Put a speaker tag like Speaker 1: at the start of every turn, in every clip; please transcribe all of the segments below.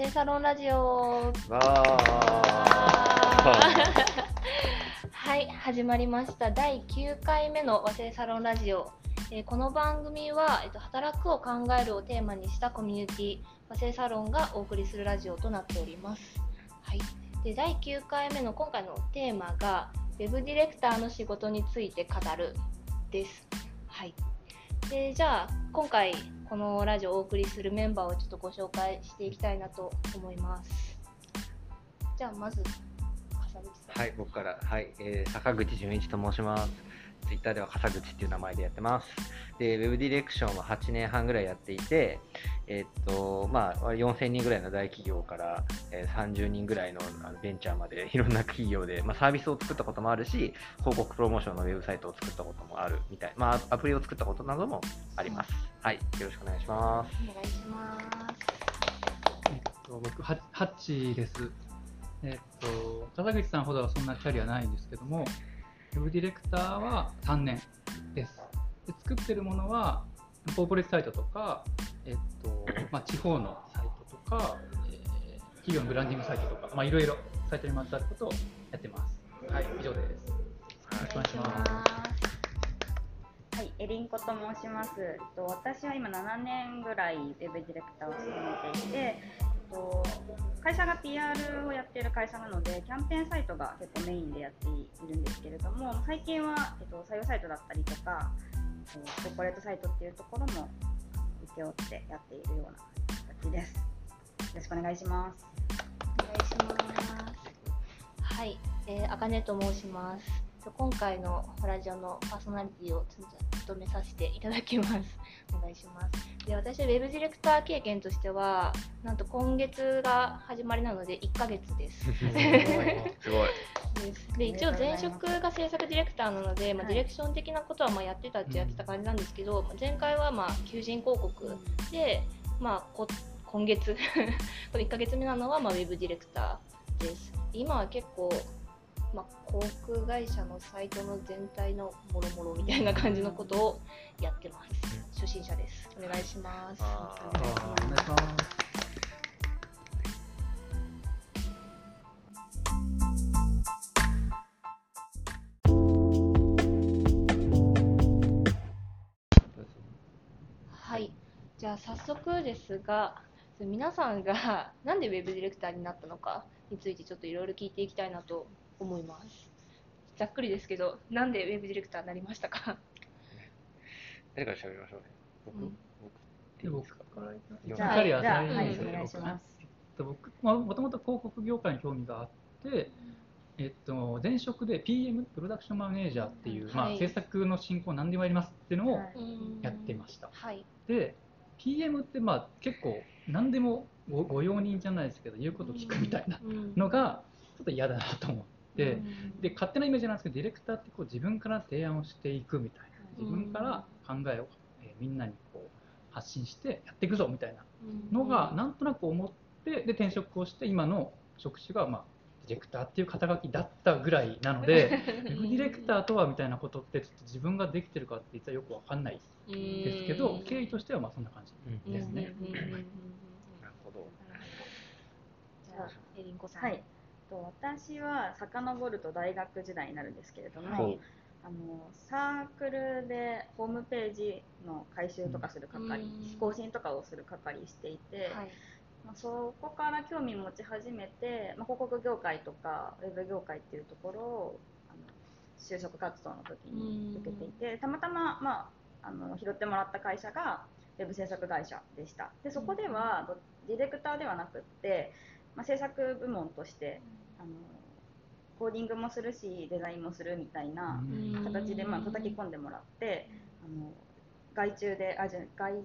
Speaker 1: セサロンラジオ。はい始まりました。第9回目の和製サロンラジオ、えーこの番組は、えっと、働くを考えるをテーマにしたコミュニティ和製サロンがお送りするラジオとなっております。はい。で第9回目の今回のテーマがウェブディレクターの仕事について語るです。はいでじゃあ今回このラジオをお送りするメンバーをちょっとご紹介していきたいなと思います。じゃあまず笠口さん。
Speaker 2: はい、僕から、はい、えー坂口純一と申します。ツイッターでは笠口っていう名前でやってます。で、ウェブディレクションは8年半ぐらいやっていて、えっと、まあ、4000人ぐらいの大企業から、え30人ぐらいのベンチャーまでいろんな企業で、まあ、サービスを作ったこともあるし、広告プロモーションのウェブサイトを作ったこともあるみたい、まあ、アプリを作ったことなどもあります。はい、よろしくお願いします。
Speaker 1: お願いします
Speaker 3: えっと、僕はハッチです。えっと、笠口さんほどはそんなキャリアないんですけども、ウェブディレクターは3年です。で作ってるものは、コーポレートサイトとか、えっとまあ、地方のサイトとか、えー企業のブランディングサイトとか、まあ、いろいろサイトにまつわることをやってます。はい、以上です。よろしくお願いします。
Speaker 4: はい、エリンコと申します。えっと私は今7年ぐらいウェブディレクターを務めていて、えっと会社が PR をやっている会社なので、キャンペーンサイトが結構メインでやっているんですけれども、最近は、えっと、採用サイトだったりとか、えーコーポレートサイトっていうところも請け負ってやっているような形です。よろしくお願いします。
Speaker 1: お願いしますはい、えー、あかねと申します今回のラジオのパーソナリティをつ務めさせていただきます。お願いします。で私はウェブディレクター経験としてはなんと今月が始まりなので1ヶ月です。
Speaker 2: すごい。すごい。
Speaker 1: です。で一応前職が制作ディレクターなので、まあ、
Speaker 4: はい。
Speaker 1: ディレクション的なことはまあやってたっちゃやってた感じなんですけど、前回はまあ求人広告で、まあ、こ今月 この1ヶ月目なのはまあウェブディレクターです。今は結構、まあ、航空会社のサイトの全体のもろもろみたいな感じのことをやってます。初心者です。お願いします。
Speaker 3: お願いします。
Speaker 1: はい、じゃあ早速ですが、皆さんがなんでウェブディレクターになったのかについてちょっといろいろ聞いていきたいなと思います。ざっくりですけど、なんでウェブディレクターになりましたか？
Speaker 2: 誰から喋りましょうね？僕、
Speaker 1: うん。
Speaker 3: で僕
Speaker 2: か
Speaker 3: から
Speaker 2: じ
Speaker 3: キ
Speaker 2: ゃあ
Speaker 4: じゃあ、
Speaker 3: 最
Speaker 4: はい、
Speaker 3: 初
Speaker 4: お願いします。
Speaker 3: えっと僕まあもともと広告業界に興味があって、えっと、前職で PM プロダクションマネージャーっていう、まあ、
Speaker 1: はい。
Speaker 3: 制作の進行何でもやりますっていうのを
Speaker 4: はい。
Speaker 3: やってました、
Speaker 1: はい。
Speaker 3: で PM ってまあ結構何でもごご用人じゃないですけど言うこと聞くみたいな
Speaker 1: うん。
Speaker 3: のがちょっと嫌だなと思って、
Speaker 1: うん。
Speaker 3: で勝手なイメージなんですけどディレクターってこう自分から提案をしていくみたいな。自分から考えを、えーみんなにこう発信してやっていくぞみたいなのがなんとなく思ってで転職をして今の職種がまあディレクターっていう肩書きだったぐらいなので ディレクターとはみたいなことってちょっと自分ができてるかって実はよくわかんないですけど経緯としてはまあそんな感じ
Speaker 2: うん
Speaker 3: ですね
Speaker 2: なるほど。
Speaker 1: じゃあ、エリンコさん。
Speaker 4: はい。と私は遡ると大学時代になるんですけれども、
Speaker 1: はい。
Speaker 4: あのサークルでホームページの改修とかする係、
Speaker 1: うん。
Speaker 4: 更新とかをする係していて、
Speaker 1: はい。
Speaker 4: まあ、そこから興味持ち始めて、まあ、広告業界とかウェブ業界っていうところをあの就職活動の時に受けていて、たまたま、まあ、あの拾ってもらった会社がウェブ制作会社でした。でそこではどディレクターではなくって、まあ、制作部門としてあのコーディングもするしデザインもするみたいな
Speaker 1: うん。
Speaker 4: 形で、まあ叩き込んでもらってあの外注であじゃ外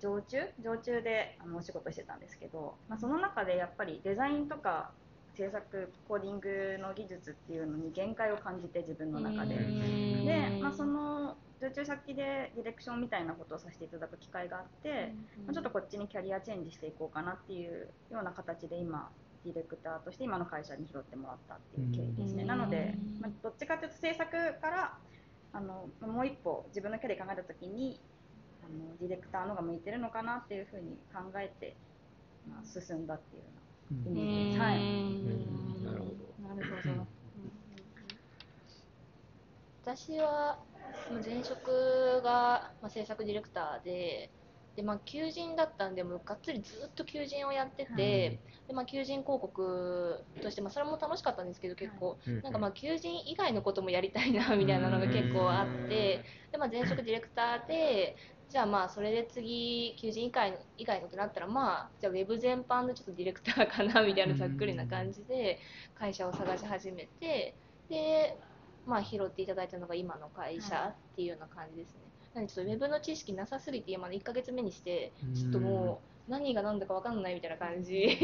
Speaker 4: 常駐？常駐であのお仕事してたんですけど、まあ、その中でやっぱりデザインとか制作コーディングの技術っていうのに限界を感じて自分の中で。
Speaker 1: うん。
Speaker 4: で、まあ、その常駐先でディレクションみたいなことをさせていただく機会があって、まあ、ちょっとこっちにキャリアチェンジしていこうかなっていうような形で今ディレクターとして今の会社に拾ってもらったっていう経緯ですね、
Speaker 1: うん
Speaker 4: なので、まあ、どっちかというと制作からあのもう一歩自分のキャリア考えた時にあのディレクターの方が向いてるのかなっていうふうに考えてまあ進んだっていうよ
Speaker 3: う
Speaker 4: なイメージです。はい。
Speaker 2: うんなるほど。
Speaker 1: なるほど。うん。私は前職が、まあ、制作ディレクターで、でまあ、求人だったんで、もうがっつりずっと求人をやってて、でまあ、求人広告として、まあ、それも楽しかったんですけど、結構、
Speaker 2: うん。
Speaker 1: なんかまあ求人以外のこともやりたいなみたいなのが結構あって、でまあ、前職ディレクターで、じゃあまあそれで次、求人以外の以外のってなったら、まあ、じゃあウェブ全般のちょっとディレクターかなみたいなざっくりな感じで会社を探し始めて、で、まあ、拾っていただいたのが今の会社っていうような感じですね。なのでちょっとウェブの知識なさすぎて、今の1ヶ月目にして、ちょっともう何が何だか分かんないみたいな感じ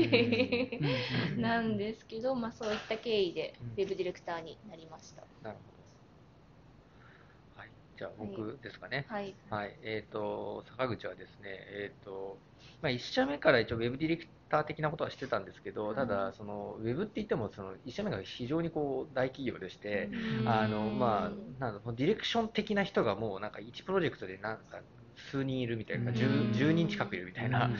Speaker 3: うん
Speaker 1: なんですけど、まあ、そういった経緯で
Speaker 2: うん
Speaker 1: ウェブディレクターになりました。
Speaker 2: なるほど。はい。じゃあ僕ですかね。
Speaker 1: はい。
Speaker 2: はい。えっ、と、坂口はですね、えっ、と、まあ、1社目から一応ウェブディレクター的なことはしてたんですけど、ただ、その、ウェブって言っても、その、1社目が非常にこう、大企業でして、あの、まあ、なんディレクション的な人がもう、なんか1プロジェクトでなんか数人いるみたいな、
Speaker 3: うん。
Speaker 2: 10, 10人近くいるみたいな、
Speaker 3: うん。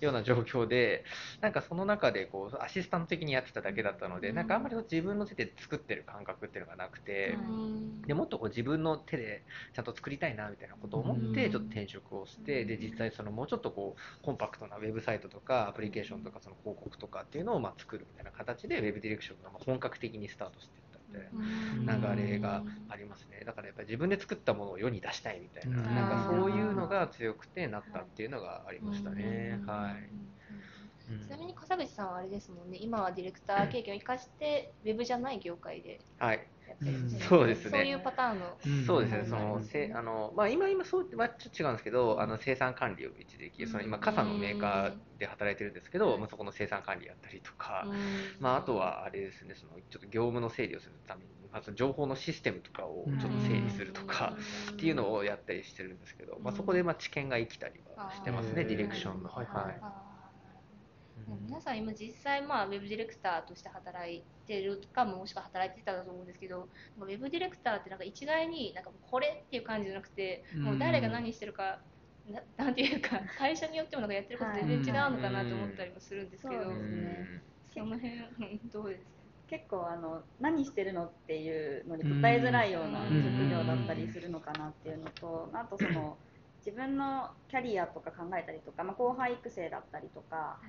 Speaker 2: ような状況で、なんかその中でこうアシスタント的にやってただけだったので、
Speaker 1: うん。
Speaker 2: なんかあんまり自分の手で作ってる感覚っていうのがなくて、
Speaker 1: うん。
Speaker 2: でもっとこう自分の手でちゃんと作りたいなみたいなことを思って、
Speaker 1: うん。
Speaker 2: ちょっと転職をして、で実際そのもうちょっとこうコンパクトなウェブサイトとかアプリケーションとかその広告とかっていうのをまあ作るみたいな形でウェブディレクションがまあ本格的にスタートして。流れがありますね。だからやっぱり自分で作ったものを世に出したいみたいな、
Speaker 3: うん。
Speaker 2: なんかそういうのが強くてなったっていうのがありましたね。
Speaker 1: うん。
Speaker 2: はい。うん。
Speaker 1: ちなみに笠口さんはあれですもんね、今はディレクター経験を生かして、ウェブじゃない業界で。
Speaker 2: はい。
Speaker 1: やっ
Speaker 2: そうですね。
Speaker 1: そういうパターンの。
Speaker 3: うん。
Speaker 2: そうですね、
Speaker 1: うん。
Speaker 2: その、せあの、まあ、今、今、そう、まあ、ちょっと違うんですけど、あの、生産管理を一時期、その、今、傘のメーカーで働いてるんですけど、
Speaker 1: うん
Speaker 2: まあ、そこの生産管理やったりとか、
Speaker 1: うん。
Speaker 2: まあ、あとは、あれですね、その、ちょっと業務の整理をするために、まあ、その情報のシステムとかをちょっと整理するとか、っていうのをやったりしてるんですけど、まあ、そこで、まあ、知見が生きたりはしてますね、ディレクションの。
Speaker 3: はい
Speaker 2: はい。
Speaker 1: 皆さん今実際まあウェブディレクターとして働いてるかもしくは働いてたと思うんですけどウェブディレクターってなんか一概になんかこれっていう感じじゃなくてもう誰が何してるかな なんていうか会社によってもなんかやってること全然違うのかなと思ったりもするんですけど、
Speaker 4: そう
Speaker 2: うん。
Speaker 4: ですね
Speaker 1: その辺うんどうですか？
Speaker 4: 結構あの何してるのっていうのに答えづらいような
Speaker 1: うん
Speaker 4: 職業だったりするのかなっていうのと、あとその自分のキャリアとか考えたりとか、まあ、後輩育成だったりとか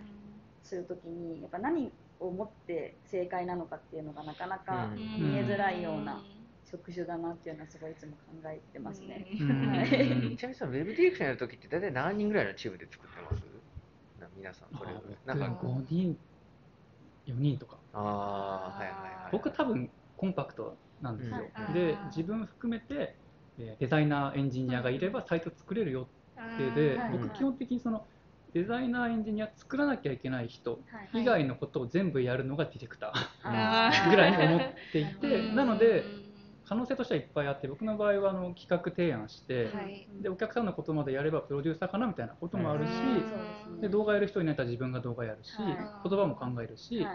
Speaker 4: するときにやっぱ何をもって正解なのかっていうのがなかなか
Speaker 2: うん。
Speaker 4: 見えづらいような職種だなっていうのはすごいいつも考えてますね。
Speaker 2: ちなみにそのウェブディレクションやるときって大体何人ぐらいのチームで作ってます？な皆さん、それぞれ。なんか、
Speaker 3: 5人4人とか。
Speaker 2: ああ、はいはいはい。
Speaker 3: 僕多分コンパクトなんですよ、
Speaker 1: うん。
Speaker 3: で自分含めてえーデザイナーエンジニアがいればサイト作れるよってで、
Speaker 4: はい。
Speaker 3: 僕基本的にそのデザイナーエンジニア作らなきゃいけない人
Speaker 4: はい
Speaker 3: 以外のことを全部やるのがディレクタ
Speaker 1: あー。
Speaker 3: ーぐらいに思っていて
Speaker 1: うん。
Speaker 3: なので可能性としてはいっぱいあって僕の場合はあの企画提案して、
Speaker 1: はい。
Speaker 3: でお客さんのことまでやればプロデューサーかなみたいなこともあるし、
Speaker 4: ですね
Speaker 3: で動画やる人になったら自分が動画やるし、
Speaker 4: はい。
Speaker 3: 言葉も考えるし、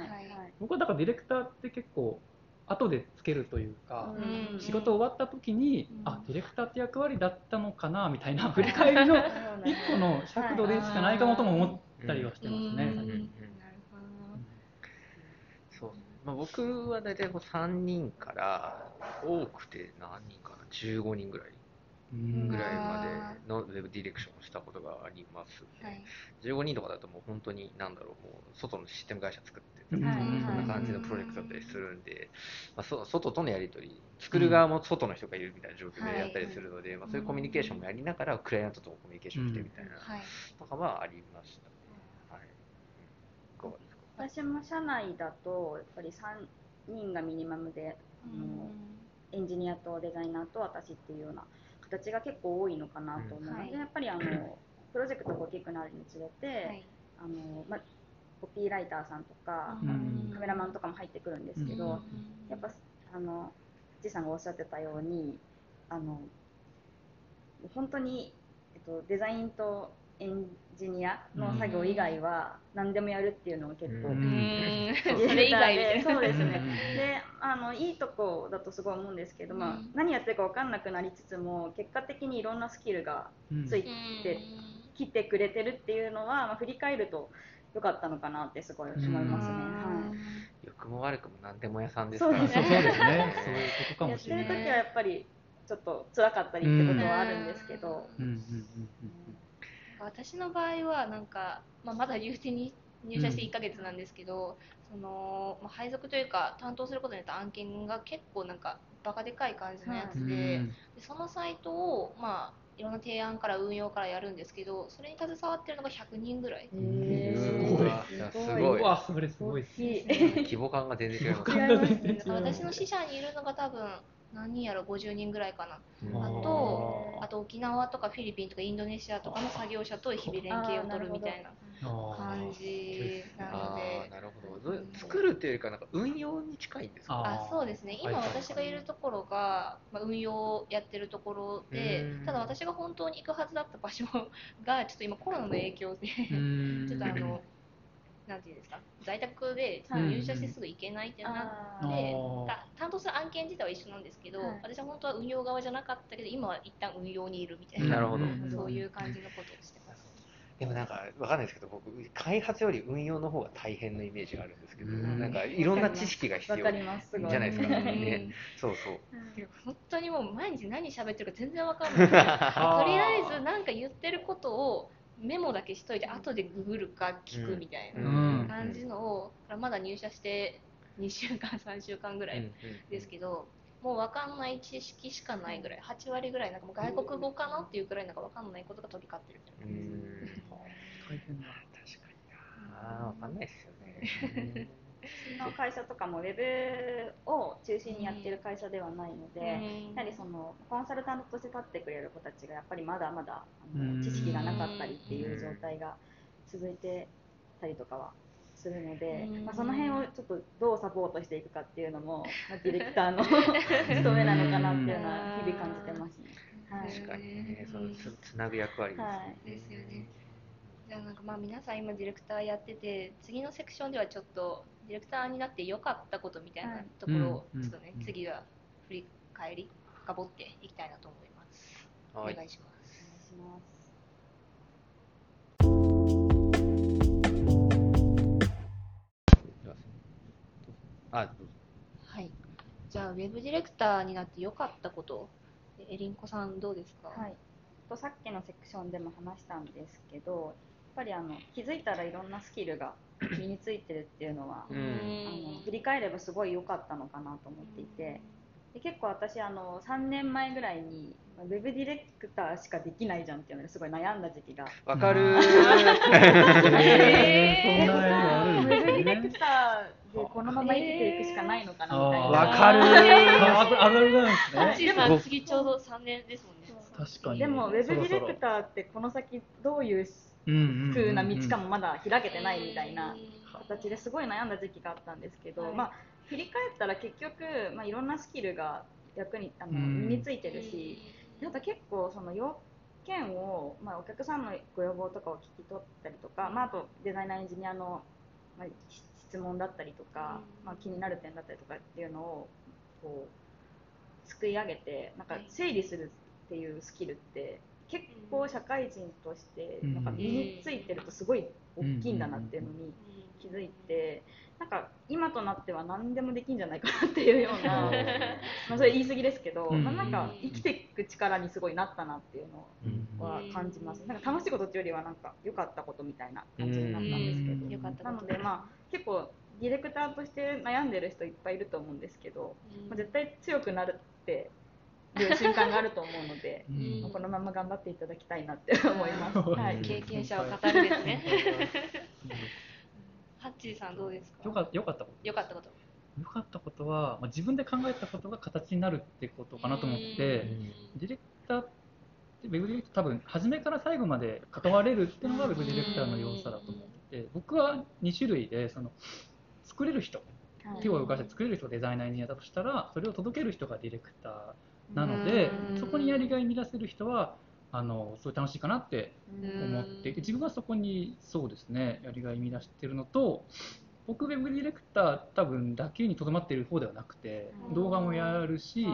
Speaker 3: 僕はだからディレクターって結構後でつけるというか、
Speaker 1: うん。
Speaker 3: 仕事終わった時に、
Speaker 1: うん。
Speaker 3: あディレクターって役割だったのかなみたいな振り返りの 一個の尺度でしかないかもとも思ったりはしてますね。
Speaker 1: うん。
Speaker 3: 最近
Speaker 1: なるほど。
Speaker 2: そう。まあ、僕は大体こう3人から多くて何人かな15人ぐらい。
Speaker 3: うん
Speaker 2: ぐらいまでのウェブディレクションをしたことがあります、
Speaker 1: はい。
Speaker 2: 15人とかだともう本当に何だろうもう外のシステム会社作ってそんな感じのプロジェクトだったりするんで、まあ、そ外とのやり取り作る側も外の人がいるみたいな状況でやったりするので、まあ、そういうコミュニケーションもやりながらクライアントともコミュニケーションしてみたいな。
Speaker 1: はい。
Speaker 2: とかはありましたね。はい、
Speaker 4: 私も社内だとやっぱり3人がミニマムであのエンジニアとデザイナーと私っていうような形が結構多いのかなと思うので、
Speaker 1: うん。はい。
Speaker 4: やっぱりあの プロジェクトが大きくなるにつれて、
Speaker 1: はい
Speaker 4: あのま、コピーライターさんとか、
Speaker 3: うん。
Speaker 4: カメラマンとかも入ってくるんですけど、やっぱあのじさんがおっしゃってたようにあの本当に、えっと、デザインとエンジニアの作業以外は何でもやるっていうのが結構、
Speaker 2: う
Speaker 1: うん。ん それ以外で。
Speaker 4: そうですね。
Speaker 3: うん。
Speaker 4: であのいいとこだとすごい思うんですけど、まあ
Speaker 1: うん
Speaker 4: 何やってるか分かんなくなりつつも結果的にいろんなスキルが
Speaker 3: うん。
Speaker 4: ついてきてくれてるっていうのは、まあ、振り返ると良かったのかなってすごい思いますね。は
Speaker 2: 良くも悪くも何でも屋さんです
Speaker 4: そう
Speaker 2: から
Speaker 4: ですね。
Speaker 3: そうですね。そういうことか
Speaker 4: い、や
Speaker 3: もしてれない。
Speaker 4: っる時はやっぱりちょっと辛かったりってことはあるんですけど、
Speaker 3: うん。うん。うん
Speaker 1: 私の場合はなんか、まあ、まだ言うてに入社して1ヶ月なんですけど、そのまあ、配属というか担当することによった案件が結構なんかバカでかい感じのやつ
Speaker 3: うん。
Speaker 1: で,、
Speaker 3: うん。
Speaker 1: でそのサイトを、まあ、いろんな提案から運用からやるんですけどそれに携わってるのが100人ぐらい。
Speaker 4: へー。
Speaker 3: すごい。
Speaker 2: すごい。
Speaker 3: すごい
Speaker 2: 規模感が全然違います。
Speaker 1: 私の支社にいるのが多分何人やろ50人ぐらいかな。
Speaker 2: うん。
Speaker 1: あとあと沖縄とかフィリピンとかインドネシアとかの作業者と日々連携を取るみたいな感じなの
Speaker 2: あ
Speaker 1: で
Speaker 2: ーなるほど。作るっていうよりかなんか運用に近いんですか？
Speaker 3: あ
Speaker 1: あそうですね。今私がいるところが、まあ、運用をやってるところで
Speaker 2: うん。
Speaker 1: ただ私が本当に行くはずだった場所がちょっと今コロナの影響で
Speaker 3: うん。
Speaker 1: ちょっとあのなんていうんですか？在宅で
Speaker 4: はい
Speaker 1: 入社してすぐ行けないってなって、た担当する案件自体は一緒なんですけど、
Speaker 4: はい。
Speaker 1: 私は本当は運用側じゃなかったけど今は一旦運用にいるみたいな、
Speaker 2: なるほど。
Speaker 3: ん
Speaker 1: そういう感じのことをしてます。
Speaker 2: でもなんかわかんないですけど僕開発より運用の方が大変なイメージがあるんですけど
Speaker 3: うん。
Speaker 2: なんかいろんな知識が必要じゃないですか。
Speaker 1: うん。
Speaker 2: ねそうそう。
Speaker 1: いや本当にもう毎日何喋ってるか全然わかんない とりあえずなんか言ってることをメモだけしといて後でググるか聞くみたいな
Speaker 3: うん。
Speaker 1: 感じのをまだ入社して 2週間3週間ぐらいですけど、もう分かんない知識しかないぐらい8割ぐらいなんかもう外国語かな？っていうくらいなんか分かんないことが飛び交ってるみたいな。
Speaker 2: うん。
Speaker 3: 大変だ。
Speaker 2: 確かにな。わかんないですよね。
Speaker 4: う ちの会社とかもウェブを中心にやってる会社ではないので、
Speaker 1: うん。
Speaker 4: やはりそのコンサルタントとして立ってくれる子たちがやっぱりまだまだあ
Speaker 3: うん。
Speaker 4: の知識がなかったりっていう状態が続いてたりとかはするので、
Speaker 1: うん。
Speaker 4: まあ、その辺をちょっとどうサポートしていくかっていうのも、まあ、ディレクターの 務めなのかなっていうのは日々感じてますね。はい。
Speaker 2: 確かにね。そのつつなぐ役割ですよね。
Speaker 1: ですよね。じゃあなんかまあ皆さん今ディレクターやってて次のセクションではちょっとディレクターになって良かったことみたいなところを
Speaker 3: うん
Speaker 1: ちょっとね、
Speaker 3: うん
Speaker 1: 次は振り返り深掘っていきたいなと思います。お
Speaker 2: はい
Speaker 1: 願いします。
Speaker 4: お願いします
Speaker 2: あ
Speaker 1: はい。じゃあウェブディレクターになって良かったこと、えりんこさんどうですか？
Speaker 4: はい、とさっきのセクションでも話したんですけどやっぱりあの気づいたらいろんなスキルが身についてるっていうのは、
Speaker 2: うん。
Speaker 4: あの振り返ればすごい良かったのかなと思っていて。で結構私あの3年前ぐらいにウェブディレクターしかできないじゃんっていうのですごい悩んだ時期が。
Speaker 2: わかる。
Speaker 4: ウェブディレク
Speaker 3: ね
Speaker 4: ターでこのまま生きていくしかないのかなみたいな、
Speaker 3: あー
Speaker 2: わかる。ー
Speaker 3: あるなんですね。
Speaker 1: 次ちょうど三年ですもんね。
Speaker 3: 確かに。
Speaker 4: でもウェブディレクターってこの先どういう風な道かもまだ開けてないみたいな形ですごい悩んだ時期があったんですけど、
Speaker 1: はい。
Speaker 4: まあ、振り返ったら結局、まあ、いろんなスキルが役にあの
Speaker 3: うん。
Speaker 4: 身についてるし、あと結構その要件を、まあ、お客さんのご要望とかを聞き取ったりとか、まあ、あとデザイナーエンジニアの、まあ、質問だったりとか、
Speaker 1: うん。
Speaker 4: まあ、気になる点だったりとかっていうのをこうすくい上げてなんか整理するっていうスキルって結構社会人としてなんか身についてるとすごい大きいんだなっていうのに気づいてなんか今となっては何でもできんじゃないかなっていうようなまあそれ言い過ぎですけど、
Speaker 3: うん。
Speaker 4: まあ、なんか生きていく力にすごいなったなっていうのは感じます。なんか楽しいことっていうよりはなんか良かったことみたいな感じになったんですけど。なのでまあ結構ディレクターとして悩んでる人いっぱいいると思うんですけど、まあ、絶対強くなるっていう瞬間があると思うので
Speaker 3: うん
Speaker 4: まあこのまま頑張っていただきたいなって思います。はい
Speaker 1: 経験者を語るですね。ハッチーさんどうですか？
Speaker 3: よかよかったこと
Speaker 1: 良かったこと。
Speaker 3: よかったことは、まあ、自分で考えたことが形になるってことかなと思って、ディレクターってウェブディレクター多分初めから最後まで関われるっていうのがウェブディレクターの良さだと思ってて僕は2種類でその作れる人
Speaker 4: はい
Speaker 3: 手を動かして作れる人がデザイナーエンジニアだとしたらそれを届ける人がディレクターなので
Speaker 1: うん。
Speaker 3: そこにやりがい見出せる人はあのすごい楽しいかなって
Speaker 4: うん
Speaker 3: 思って自分はそこにそうですねやりがい見出してるのと僕ウェブディレクター多分だけにとどまっている方ではなくて
Speaker 1: うん。
Speaker 3: 動画もやるし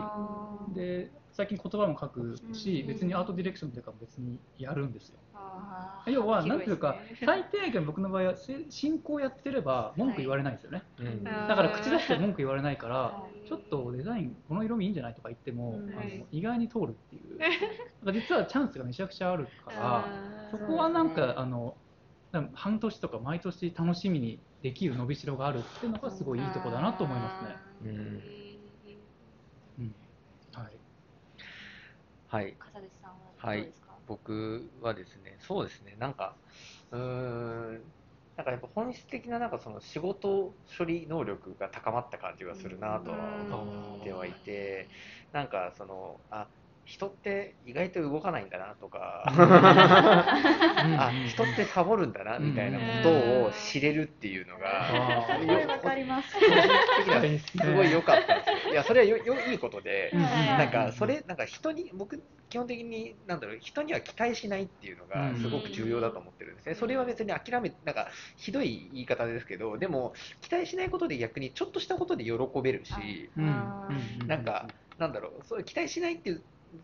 Speaker 3: で最近言葉も書くし
Speaker 1: うん
Speaker 3: 別にアートディレクションというか別にやるんですよ。要はなんていうか最低限僕の場合はせ進行やってれば文句言われないんですよね。だから口出して文句言われないから
Speaker 1: うん
Speaker 3: ちょっとデザインこの色味いいんじゃないとか言っても
Speaker 4: うん。
Speaker 3: あの意外に通るっていう。実はチャンスがめちゃくちゃあるから そこはなんか、あの、半年とか毎年楽しみにできる伸びしろがあるっていうのがすごいいいとこだなと思いますね。
Speaker 2: うん。
Speaker 3: はい。
Speaker 2: はい。
Speaker 1: 笠口さん。はどうですか、
Speaker 2: 僕はですねそうですね。なんかうーん。なんかやっぱ本質的ななんかその仕事処理能力が高まった感じがするなとは思ってはいてなんかそのあ人って意外と動かないんだなとか。あ人ってサボるんだなみたいなことを知れるっていうのが
Speaker 3: あ
Speaker 4: すごいわかります。
Speaker 2: すごい良かったんですよいやそれはよよいいことで
Speaker 3: うん。
Speaker 2: なんかそれなんか人に僕基本的になんだろう人には期待しないっていうのがすごく重要だと思ってるんですね。それは別に諦めなんかひどい言い方ですけどでも期待しないことで逆にちょっとしたことで喜べるし
Speaker 3: うん。
Speaker 2: なんかなんだろうそう期待しないっていう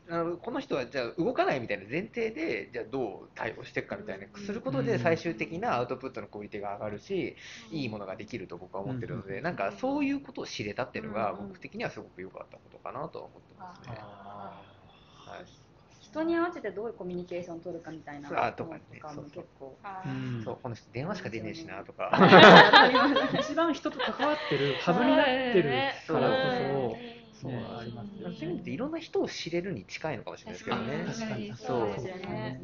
Speaker 2: あのこの人はじゃあ動かないみたいな前提でじゃあどう対応していくかみたいなすることで最終的なアウトプットのクオリティが上がるしいいものができると僕は思ってるので、
Speaker 3: うん
Speaker 2: なんかそういうことを知れたっていうのが
Speaker 1: うん
Speaker 2: 僕的にはすごく良かったことかなとは思ってますね。
Speaker 3: あ
Speaker 2: はい。
Speaker 4: 人に合わせてどういうコミュニケーションを取るかみたいなのとかも結構。
Speaker 2: そうこの人電話しか出ねえしなとか、
Speaker 3: 一番人と関わってるハブになってるからこそ、
Speaker 2: そう
Speaker 3: ねありますよ。ね
Speaker 2: そういう意味でいろんな人を知れるに近いのかもしれないですけどね。
Speaker 3: 確かに。
Speaker 2: そう。
Speaker 1: ですよね。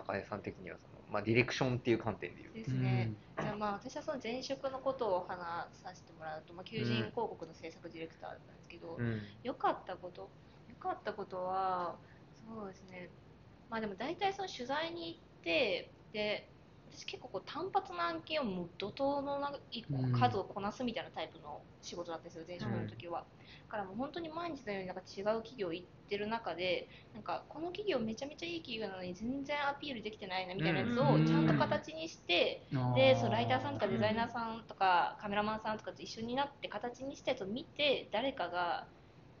Speaker 2: 赤江さん的にはその、まあ、ディレクションっていう観点で言う
Speaker 1: ですね。じゃあまあ私はその前職のことを話させてもらうと、まあ、求人広告の制作ディレクターだったんですけど、
Speaker 2: と。うん。
Speaker 1: 良かったこと良かったことはそうですね。まあでも大体その取材に行ってで私結構こう単発の案件をもう怒涛のな一個
Speaker 3: うん
Speaker 1: 数をこなすみたいなタイプの仕事だったんですよ前職の時は、だからもう本当に毎日のようになんか違う企業行ってる中でなんかこの企業めちゃめちゃいい企業なのに全然アピールできてないなみたいなやつを
Speaker 3: うん。
Speaker 1: ちゃんと形にして、でそのライターさんとかデザイナーさんとかカメラマンさんとかと一緒になって形にしたやつを見て誰かが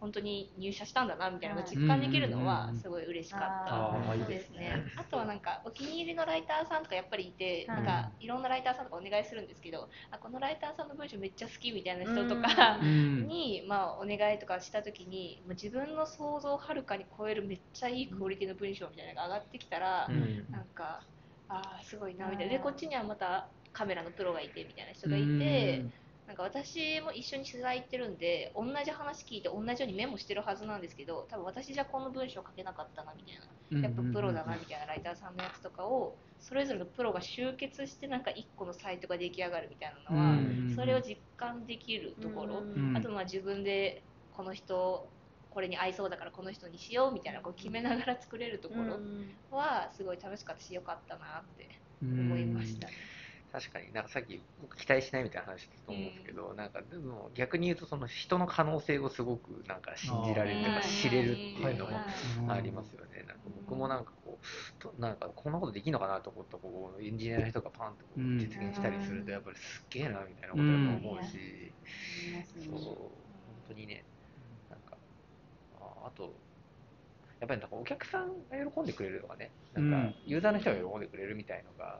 Speaker 1: 本当に入社したんだなみたいなのが実感できるのはすごい嬉しかったで
Speaker 3: ですすね。
Speaker 1: ね。あとはなんかお気に入りのライターさんとかやっぱりいて、
Speaker 4: うん
Speaker 1: なんかいろんなライターさんとかお願いするんですけど、あこのライターさんの文章めっちゃ好きみたいな人とか
Speaker 3: う、ん。
Speaker 1: に、まあ、お願いとかしたときに、自分の想像をはるかに超えるめっちゃいいクオリティの文章みたいなのが上がってきたら、
Speaker 2: うん。
Speaker 1: なんか、ああ、すごいなみたいな。で、こっちにはまたカメラのプロがいてみたいな人がいて、なんか私も一緒に取材行ってるんで、同じ話聞いて同じようにメモしてるはずなんですけど、多分私じゃこの文章書けなかったなみたいな。やっぱプロだなみたいなライターさんのやつとかをそれぞれのプロが集結してなんか一個のサイトが出来上がるみたいなのは、
Speaker 3: うん
Speaker 1: それを実感できるところ、
Speaker 3: うん
Speaker 1: あとまあ自分でこの人これに合いそうだからこの人にしようみたいなこう決めながら作れるところはすごい楽しかったし良かったなって思いましたね。
Speaker 2: 確かに。なんかさっき僕期待しないみたいな話だったと思うんですけど、なんかでも逆に言うとその人の可能性をすごくなんか信じられるとか
Speaker 1: うん。
Speaker 2: 知れるっていうのも
Speaker 1: うん
Speaker 2: ありますよね。なんか僕もなんかこうとなんかこんなことできるのかなと思ったこうエンジニアの人がパンと実現したりするとやっぱりすっげえなみたいなことだと思うし、そう本当にね。なんかああとやっぱりなんかお客さんが喜んでくれるとかね。なんか
Speaker 3: うん。
Speaker 2: ユーザーの人が喜んでくれるみたいのが、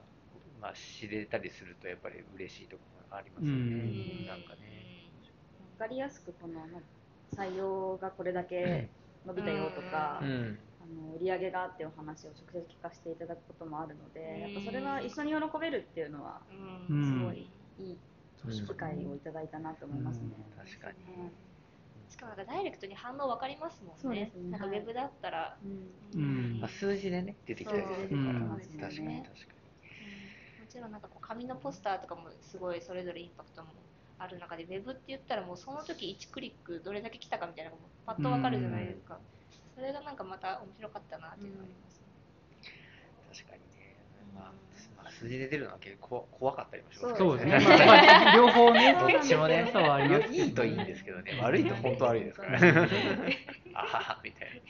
Speaker 2: まあ、知れたりするとやっぱり嬉しいところがありますよね、
Speaker 3: うん。
Speaker 2: なんかね。
Speaker 4: わかりやすくこのまあ採用がこれだけ伸びたよとか、
Speaker 2: うん。
Speaker 4: あの売り上げがってお話を直接聞かせていただくこともあるので、やっぱそれは一緒に喜べるっていうのは
Speaker 1: すごい
Speaker 4: いい
Speaker 2: うん
Speaker 4: 機会をいただいたなと思いますね。
Speaker 2: 確かに。
Speaker 4: はい
Speaker 1: しかもなんかダイレクトに反応分かりますもんね。
Speaker 4: そうですね。
Speaker 1: なんかウェブだったら、
Speaker 4: うん
Speaker 3: うん。
Speaker 2: まあ、数字でね出てきたりするから、
Speaker 3: うん
Speaker 2: 確かに確かに。
Speaker 1: もちろんなんかこう紙のポスターとかもすごいそれぞれインパクトもある中で、ウェブって言ったらもうその時1クリックどれだけ来たかみたいなのがパッとわかるじゃないですか。それがなんかまた面白かったなっていうのがありますね。
Speaker 2: 確かにね、まあ、数字で出るのは結構怖かったりもします
Speaker 3: そうですね。
Speaker 2: ね。
Speaker 3: まあまあ 両方ね、
Speaker 2: どっちもね
Speaker 3: 良さはあります
Speaker 2: いいといいんですけどね、悪いと本当悪いですから。あははみたい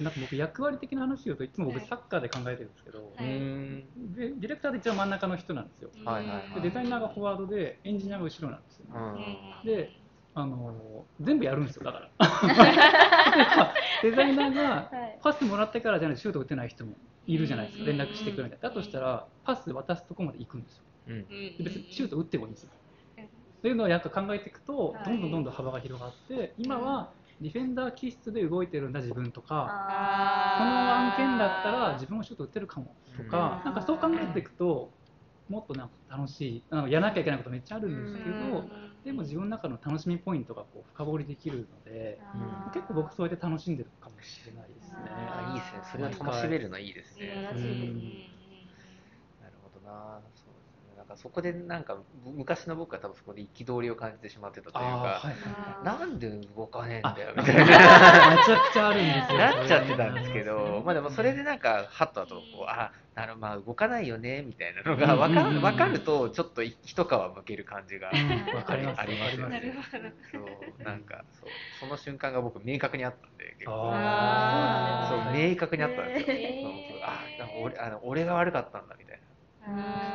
Speaker 3: なんか僕役割的な話を言うといつも僕サッカーで考えてるんですけど。でディレクターで一番真ん中の人なんですよ。
Speaker 2: はいはいはい
Speaker 3: でデザイナーがフォワードでエンジニアが後ろなんですよ、ね
Speaker 2: うん。
Speaker 3: であの全部やるんですよだから デザイナーが
Speaker 4: はい
Speaker 3: パスもらってからじゃないとシュート打てない人もいるじゃないですか連絡してくるみたいなだとしたらパス渡すとこまで行くんですよ。
Speaker 2: うん。
Speaker 3: で別にシュート打ってもいいんですよ。っていうのをやっと考えていくと
Speaker 4: はい。
Speaker 3: どんどんどんどん幅が広がって今はディフェンダー気質で動いてるんだ自分とか
Speaker 4: あ
Speaker 3: この案件だったら自分もシュート打てるかもとか
Speaker 4: うん。
Speaker 3: なんかそう考えていくともっとなんか楽しいあのやらなきゃいけないことめっちゃあるんですけどでも自分の中の楽しみポイントがこう深掘りできるので
Speaker 4: あー
Speaker 3: 結構僕そうやって楽しんでるかもしれないですね。
Speaker 2: あいいですね。それは楽しめるのいいですね。
Speaker 3: うん
Speaker 2: なるほどな。んかそこでなんか昔の僕は多分そこで憤りを感じてしまってたというか、
Speaker 3: はいはい
Speaker 2: なんで動かねえんだよ
Speaker 3: あ
Speaker 2: みたいな。
Speaker 3: めちゃくちゃあるんですよ。
Speaker 2: なっちゃってたんですけど、まあでもそれでなんか、はっとあとこう、あ、なるまあ動かないよね、みたいなのが分か
Speaker 3: うんうんうん
Speaker 2: 分かると、ちょっと一皮むける感じが
Speaker 3: うんわかります
Speaker 2: ありますよね。そう、なんか、そう、その瞬間が僕明確にあったんで、結構。
Speaker 3: あ
Speaker 2: そう
Speaker 3: ー
Speaker 2: 明確にあったんですよ。
Speaker 1: へー
Speaker 2: あ、俺あの俺が悪かったんだみたい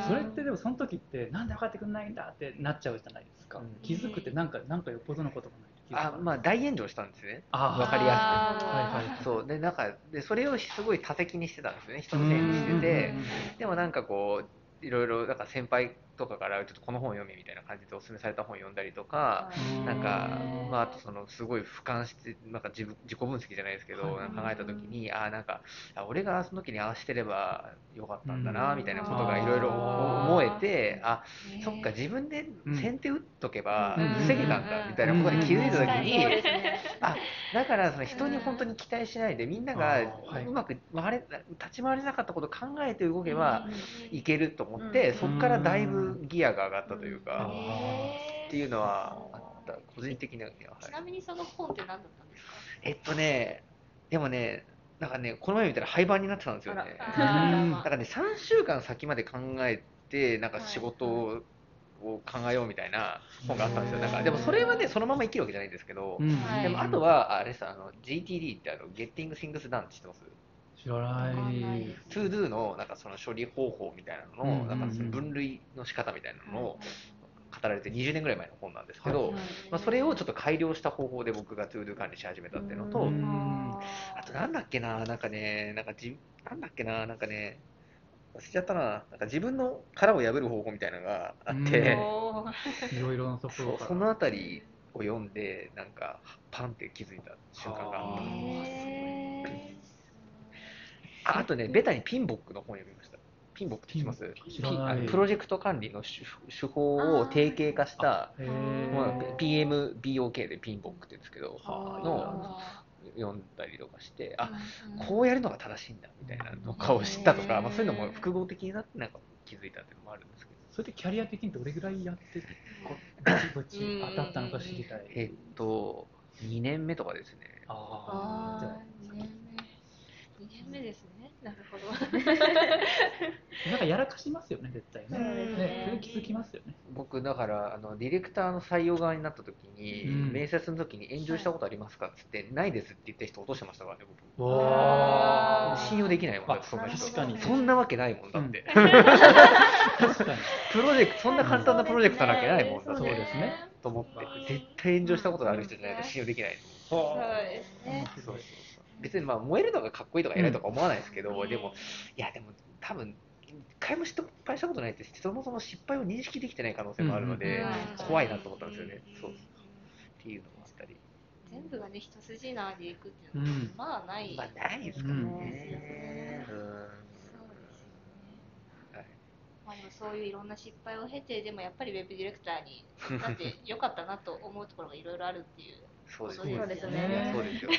Speaker 3: それってでもその時ってなんで分かってくんないんだってなっちゃうじゃないですか。
Speaker 2: うん
Speaker 3: 気づくってなんかなんかよっぽどのことがない。
Speaker 2: あ、まあ大炎上したんですね。
Speaker 3: あー
Speaker 2: わかりや
Speaker 1: あー
Speaker 3: はいはい
Speaker 2: そうでなんかでそれをすごい多責にしてたんですよね。人のせいにしてて。でもなんかこういろいろなんか先輩とかからちょっとこの本を読めみたいな感じでお勧めされた本読んだりとか、
Speaker 3: うん
Speaker 2: なんか、まあ、あとそのすごい俯瞰してなんか自分自己分析じゃないですけど、考えた時にあーなんかあ俺がその時にああしてればよかったんだ
Speaker 3: う
Speaker 2: なん。みたいなことがいろいろ思えてあそっか自分で先手打っとけば
Speaker 3: うん。
Speaker 2: 防げたんだみたいなことに気づいた時に、
Speaker 1: そうですね
Speaker 2: あだからその人に本当に期待しないでみんなが
Speaker 3: う
Speaker 2: まく回れ立ち回れなかったことを考えて動けばいけると思っ
Speaker 4: うん
Speaker 2: てそこからだいぶギアが上がったというか
Speaker 3: あ
Speaker 2: っていうのはあった個人的なはい。
Speaker 1: ちなみにその本って何だったんですか？
Speaker 2: えっとねでもねなんかねこの前見たら廃盤になってたんですよね。だからね3週間先まで考えてなんか仕事を考えようみたいな本があったんですよ。なんかでもそれはねそのまま生きるわけじゃないんですけど、
Speaker 3: うん。
Speaker 1: はい。
Speaker 2: でもあとはあれさあの GTD ってあの Getting Things Done って知ってます？
Speaker 3: 知らない。
Speaker 2: ToDo のなんかその処理方法みたいなのの、
Speaker 3: うん
Speaker 2: なんかその分類の仕方みたいなのを語られて20年ぐらい前の本なんですけど、まあ、それをちょっと改良した方法で僕が ToDo 管理し始めたっていうのと、
Speaker 3: うん。
Speaker 2: あとなんだっけな、なんかね、なんかじ、なんだっけな、なんかね、忘れちゃったな、なんか自分の殻を破る方法みたいなのがあって、
Speaker 3: いろいろなところから。
Speaker 2: そうそのあたりを読んで、なんか、パンって気づいた瞬間が。あった。
Speaker 1: へ
Speaker 2: ああとね、ベタにピンボックの本読みました。ピンボックって知ってます？プロジェクト管理の手手法を定型化した、PMBOK でピンボックって言うんですけど、
Speaker 3: は
Speaker 2: の読んだりとかして、あ、
Speaker 1: うん
Speaker 2: こうやるのが正しいんだみたいなのかを知ったとか、まあ、そういうのも複合的になってなんか気づいたっていうのもあるんですけど、
Speaker 3: それでキャリア的にどれぐらいやってこうぼちぼち当たったのか知りたい？
Speaker 2: えっと、2年目とかですね。
Speaker 3: ああ、じゃ
Speaker 1: あ。ー2年目。2年目ですねなるほど
Speaker 3: あ なんかやらかしますよね、絶対ね。
Speaker 1: ね
Speaker 3: ね、それ気づきますよね。
Speaker 2: 僕、だからあの、ディレクターの採用側になった時に、
Speaker 3: うん
Speaker 2: 面接の時に炎上したことありますかっつって、ないですって言った人落としてましたからね、僕。
Speaker 3: わ
Speaker 2: 信用できないもんだって、
Speaker 3: あ
Speaker 2: そんな人。
Speaker 3: 確かに
Speaker 2: そんなわけないもんだって。
Speaker 3: 確かに。
Speaker 2: プロジェクト、そんな簡単なプロジェクトなわけないもんだって。
Speaker 3: そうですね
Speaker 2: と思って、絶対炎上したことがある人じゃないと信用できない。
Speaker 1: そうですね
Speaker 2: そうそうそう別にまあ燃えるのがかっこいいとか偉いとか思わないですけど、でも、いや、でも多分、一回も失敗したことないって、そもそも失敗を認識できてない可能性もあるので、
Speaker 1: うん
Speaker 2: 怖いなと思ったんですよね。そう。っていうのもあったり。
Speaker 1: 全部がね一筋縄でいくっていうのは、
Speaker 3: うん。
Speaker 1: まあない、
Speaker 2: まあ、ないですからね。うん。
Speaker 1: そうですよね。
Speaker 2: はい。
Speaker 1: まあ、でもそういういろんな失敗を経てでもやっぱりウェブディレクターになってよかったなと思うところがいろいろあるっていう
Speaker 2: そうです
Speaker 1: そう
Speaker 4: です
Speaker 2: ね
Speaker 4: ね。
Speaker 2: そうですよ。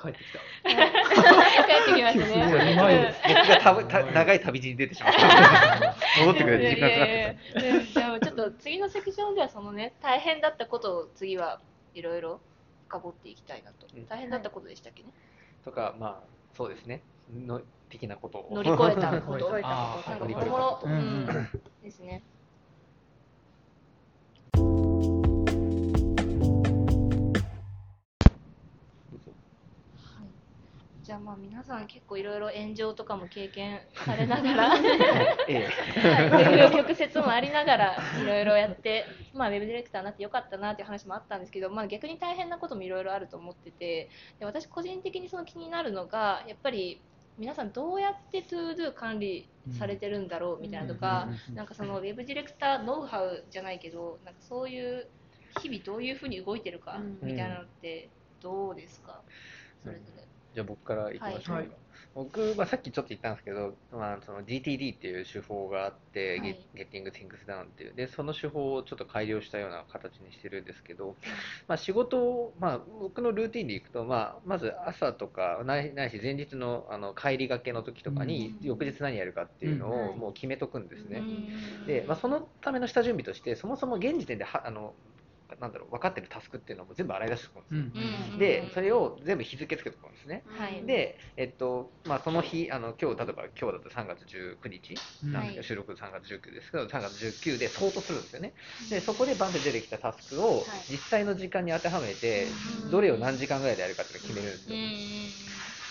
Speaker 3: 帰ってきた。
Speaker 1: 帰ってきましたね
Speaker 3: すごいうまいです
Speaker 2: 僕がたた長い旅路に出てしまった。戻ってくる時間かかって
Speaker 1: じゃあちょっと次のセクションではそのね大変だったことを次はいろいろ深掘っていきたいなと
Speaker 2: うん
Speaker 1: 大変だったことでしたっけね、
Speaker 2: た。とか、まあ、そうですね。の的なことを
Speaker 1: 乗り越えた
Speaker 3: 乗り
Speaker 1: こと
Speaker 3: 越えたこと
Speaker 1: なんか
Speaker 2: 乗り越えた
Speaker 1: おもろ、
Speaker 3: うんうん
Speaker 1: ですね。ゃあまあ皆さん結構いろいろ炎上とかも経験されながら
Speaker 2: え
Speaker 1: 紆余曲折もありながらいろいろやって、まあ、ウェブディレクターになってよかったなっていう話もあったんですけど、まあ、逆に大変なこともいろいろあると思っててで私個人的にその気になるのがやっぱり皆さんどうやって ToDo 管理されてるんだろうみたいなとか、なんかそのウェブディレクターノウハウじゃないけどなんかそういう日々どういうふうに動いてるか
Speaker 4: うん
Speaker 1: みたいなのってどうですか、それぞれ。
Speaker 2: じゃあ僕からいきましょうか、
Speaker 3: はい。
Speaker 2: 僕、まあ、さっきちょっと言ったんですけど、まあ、その GTD っていう手法があって、
Speaker 1: はい。
Speaker 2: Get- Getting Things Done っていう。でその手法をちょっと改良したような形にしてるんですけど、まあ、仕事を、まあ、僕のルーティンでいくと、まあ、まず朝とかないないし前日のあの帰りがけの時とかに、
Speaker 1: うん。
Speaker 2: 翌日何やるかっていうの
Speaker 1: うん。
Speaker 2: をもう決めとくんですね、
Speaker 1: うん。
Speaker 2: で、まあ、そのための下準備としてそもそも現時点ではあのなんだろう分かってるタスクっていうのも全部洗い出しておくんですよ、
Speaker 1: うん。
Speaker 2: でそれを全部日付つけておくんですね、
Speaker 1: はい。
Speaker 2: で、えっとまあ、その日、あの今日例えば今日だと3月19日なん収録3月19ですけど、3月19で相当するんですよね。で、そこでバンって出てきたタスクを実際の時間に当てはめて、
Speaker 1: うん。
Speaker 2: どれを何時間ぐらいでやるかっていうのを決めるんです
Speaker 1: うん。
Speaker 2: よ。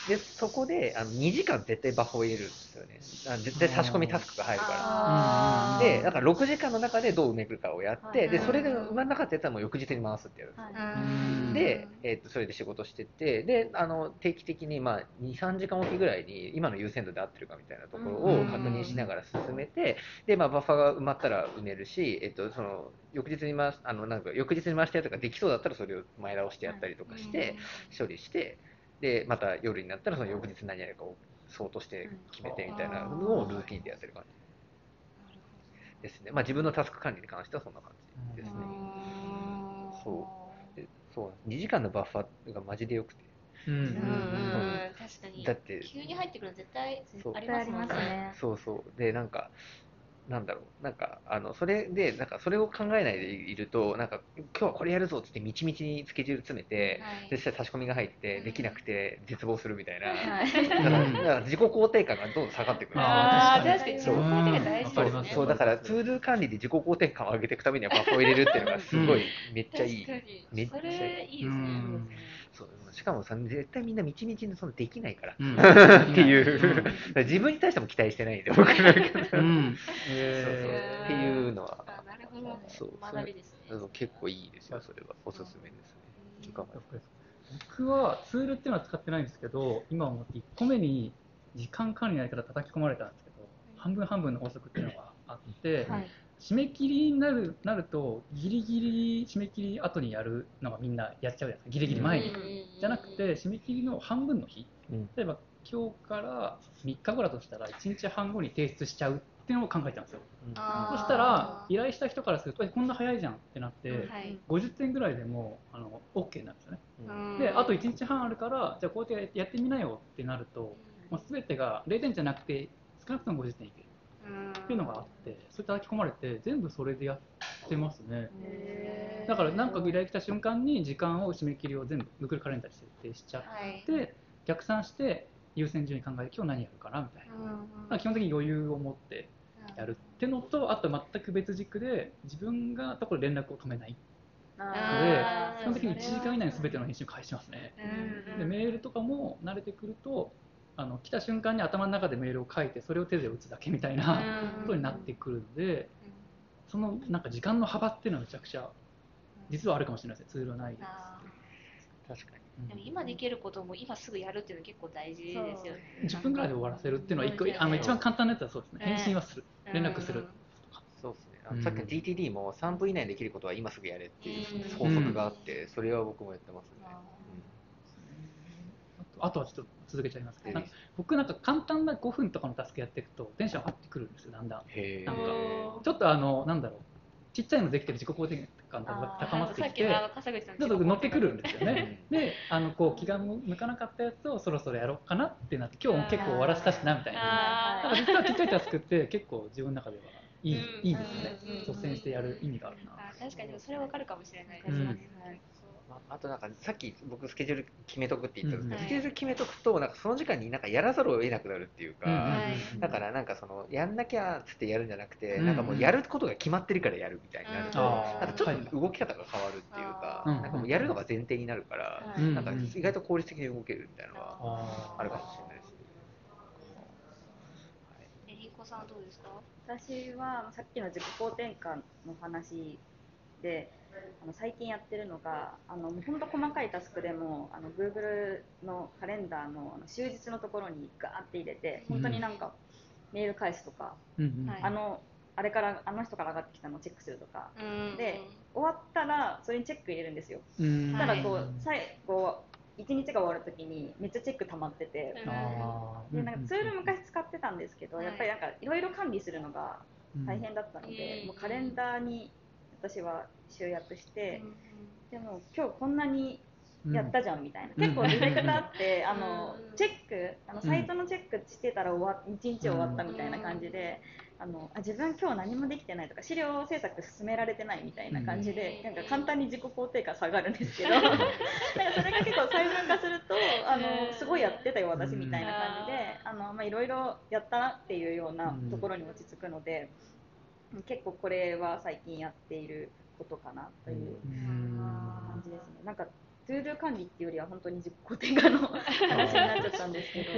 Speaker 2: で、そこであの2時間絶対バッファを入れるんですよね。あ絶対差し込みタスクが入るから。で、だから6時間の中でどう埋めるかをやって、
Speaker 4: はい。
Speaker 2: で、それで埋まんなかったやつはもう翌日に回すってやるんですよ。
Speaker 1: うん。
Speaker 2: で、えー、とそれで仕事しててであの定期的に、まあ、23時間おきぐらいに今の優先度で合ってるかみたいなところを確認しながら進めて、でまあ、バッファが埋まったら埋めるし、えー、とその翌日に回すあのなんか翌日に回したやつができそうだったらそれを前倒してやったりとかして、処理してでまた夜になったらその翌日何やるかを相当して決めてみたいなのをルーティンでやってる感じ。ですね、まあ、自分のタスク管理に関してはそんな感じですね。そう。でそう。2時間のバッファがマジでよくて。
Speaker 3: うん
Speaker 1: うんうん。うん確かに。
Speaker 2: だって
Speaker 1: 急に入ってくるの絶対
Speaker 2: そう。
Speaker 1: ありますもんね
Speaker 4: ね。
Speaker 2: そうそう。でなんかなんだろう。なんかあのそれでなんかそれを考えないでいるとなんか今日はこれやるぞっつってみちみちにスケジュール詰めて、
Speaker 1: はい。
Speaker 2: でそしたら差し込みが入ってできなくて絶望するみたいな、
Speaker 4: はい。
Speaker 2: だからだから自己肯定感がどんどん下がってくる
Speaker 1: あー
Speaker 3: あー
Speaker 1: 確かに自己肯定感大事
Speaker 3: わかります。
Speaker 1: ですね
Speaker 2: そうだから、ツール管理で自己肯定感を上げていくためにはバッファを入れるっていうのがすごい、めっちゃいい。めっちゃいい。
Speaker 1: それいいですね。
Speaker 3: うん
Speaker 2: そうしかもさ、絶対みんなみちみちにそのできないから。
Speaker 3: うん。
Speaker 2: っていう、
Speaker 3: うん。
Speaker 2: 自分に対しても期待してないんで、僕なん。かそうそう
Speaker 3: うん
Speaker 2: そう。っていうのは、
Speaker 1: あなるほど
Speaker 2: そう
Speaker 1: 学びですね。
Speaker 2: そう結構いいですよ、それは。おすすめですね。
Speaker 3: 僕はツールっていうのは使ってないんですけど今思って1個目に時間管理のやり方叩き込まれたんですけど半分半分の法則っていうのがあって、
Speaker 4: はい
Speaker 3: 締め切りになるなるとギリギリ締め切り後にやるのがみんなやっちゃうじゃないですか。ギリギリ前に、
Speaker 1: うん
Speaker 3: じゃなくて締め切りの半分の日。
Speaker 2: うん。
Speaker 3: 例えば今日から3日後だとしたら1日半後に提出しちゃうっていうのを考えたんですよ。
Speaker 1: あー。
Speaker 3: そしたら依頼した人からするとえこんな早いじゃんってなって、
Speaker 1: はい。
Speaker 3: 50点ぐらいでもうあの OK になるんですよね。
Speaker 2: うん。
Speaker 3: であと1日半あるからじゃあこうやってやってみなよってなるともう全てが0点じゃなくて少なくとも50点いけるっていうのがあってそれ叩き込まれて全部それでやってますね。だからなんか依頼来た瞬間に時間を締め切りを全部 Google カレンダーに設定しちゃっ
Speaker 1: はい。
Speaker 3: て逆算して優先順位考えて今日何やるかなみたいな。基本的に余裕を持ってやるってのとあと全く別軸で自分がところで連絡を止めない。
Speaker 1: あー。
Speaker 3: 基本的に1時間以内に全ての返信を返しますね。
Speaker 1: うん。
Speaker 3: でメールとかも慣れてくるとあの来た瞬間に頭の中でメールを書いてそれを手で打つだけみたいなことになってくるのでそのなんか時間の幅っていうのはめちゃくちゃ実はあるかもしれないですねツールない
Speaker 1: あ
Speaker 2: 確かに。
Speaker 1: ーでも今できることも今すぐやるっていうのは結構大事ですよね。
Speaker 3: 10分ぐらいで終わらせるっていうのは一個あの一番簡単なやつはそうですね。
Speaker 1: ね
Speaker 3: 返信はする。連絡する
Speaker 2: そうですね。あ
Speaker 3: うん
Speaker 2: のさっきの GTD も3分以内にできることは今すぐやれっていう
Speaker 1: うん。
Speaker 2: 法則があって、それは僕もやってますね。
Speaker 3: あとはちょっと続けちゃいますけど僕なんか簡単な5分とかのタスクやっていくとテンション上がってくるんですよだんだん。なんか
Speaker 1: うん
Speaker 3: ちょっとあのなんだろう。ちっちゃいのできてる自己肯定感が高まってきて
Speaker 1: さっきのあの笠口さん
Speaker 3: ちょっと乗ってくるんですよね。で、あのこう気が向かなかったやつをそろそろやろうかなってなって、今日も結構終わらせたしなみたいな。だ
Speaker 1: あ
Speaker 3: から実はちっちゃいタスクって結構自分の中ではいい,、
Speaker 1: うん
Speaker 3: いいですよね。
Speaker 1: うん。
Speaker 3: 率先してやる意味があるな。
Speaker 1: あ確かにそれはわかるかもしれないです、
Speaker 3: うん。
Speaker 1: はい
Speaker 2: まああとなんかさっき僕スケジュール決めとくって言ったんですけど、
Speaker 1: うん
Speaker 2: スケジュール決めとくとなんかその時間になんかやらざるを得なくなるっていうか、
Speaker 3: うん
Speaker 1: はい
Speaker 2: だからなんかそのやんなきゃっつってやるんじゃなくて、
Speaker 3: うん
Speaker 2: なんかもうやることが決まってるからやるみたいになると、
Speaker 1: うん
Speaker 2: なんかちょっと動き方が変わるっていうか、なんかもうやるのが前提になるから、なんか意外と効率的に動けるみたいなのは
Speaker 3: あ
Speaker 2: あるかもしれないですね。
Speaker 1: えりこさんはどうですか？
Speaker 4: 私はさっきの自己肯定感の話であの最近やってるのがあの本当細かいタスクでもあの Google のカレンダーのあの終日のところにガーって入れて本当になんかメール返すとか、
Speaker 3: うん
Speaker 4: あのあれからあの人から上がってきたのをチェックするとか。
Speaker 1: うん
Speaker 4: で終わったらそれにチェック入れるんですよ。
Speaker 3: うん
Speaker 4: ただこう、
Speaker 3: はい
Speaker 4: 最後一日が終わるときにめっちゃチェック溜まってて、でなんかツール昔使ってたんですけど、
Speaker 1: はい。
Speaker 4: やっぱりなんかいろいろ管理するのが大変だったので、
Speaker 1: うん
Speaker 4: もうカレンダーに私は集約して
Speaker 1: うん、
Speaker 4: でも今日こんなに
Speaker 3: うん
Speaker 4: やったじゃんみたいな、
Speaker 3: うん。
Speaker 4: 結構ディレクターってあの
Speaker 1: うん。
Speaker 4: チェックあのサイトのチェックしてたら終わ一日終わったみたいな感じで、あのあ自分今日何もできてないとか資料制作進められてないみたいな感じで、
Speaker 1: うん。
Speaker 4: なんか簡単に自己肯定感下がるんですけど なんかそれが結構細分化するとあのすごいやってたよ私みたいな感じであのまあいろいろやったなっていうようなところに落ち着くので、結構これは最近やっていることかなという
Speaker 3: うん
Speaker 4: 感じですね。なんか to do 管理っていうよりは本当に自己肯定感の 話になっちゃったんですけど。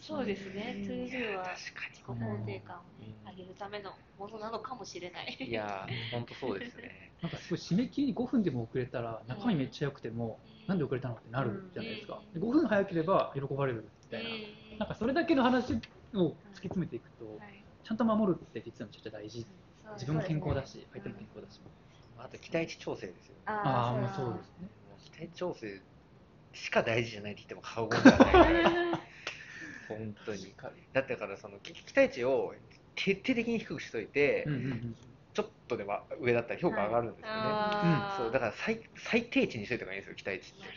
Speaker 1: そうですね、
Speaker 4: うん
Speaker 1: to do は
Speaker 2: 確か
Speaker 1: 自己肯定感を上げるためのものなのかもしれない。
Speaker 2: に。いやー、本当そうですね。
Speaker 3: なんかすごい締め切りに5分でも遅れたら中身めっちゃ良くても、なんで遅れたのってなるじゃないですか、
Speaker 1: うん
Speaker 3: で5分早ければ喜ばれるみたいな、
Speaker 1: うん
Speaker 3: なんかそれだけの話を突き詰めていくと、
Speaker 1: はい
Speaker 3: ちゃんと守るって実はめちゃくちゃ大事
Speaker 1: そう
Speaker 3: 自分も健康だし、相手も健康だし、
Speaker 2: あと期待値調整ですよね。
Speaker 3: ああまあ
Speaker 4: そ
Speaker 3: ううですね
Speaker 2: 期待値調整しか大事じゃないって言っても過言ではない。本当に。だってだからその期期待値を徹底的に低くしといて、
Speaker 3: うんうんうん
Speaker 2: ちょっとでも上だったら評価上がるんですよね。
Speaker 1: あー
Speaker 2: そうだから最最低値にしといた方がいいんですよ、期待値って。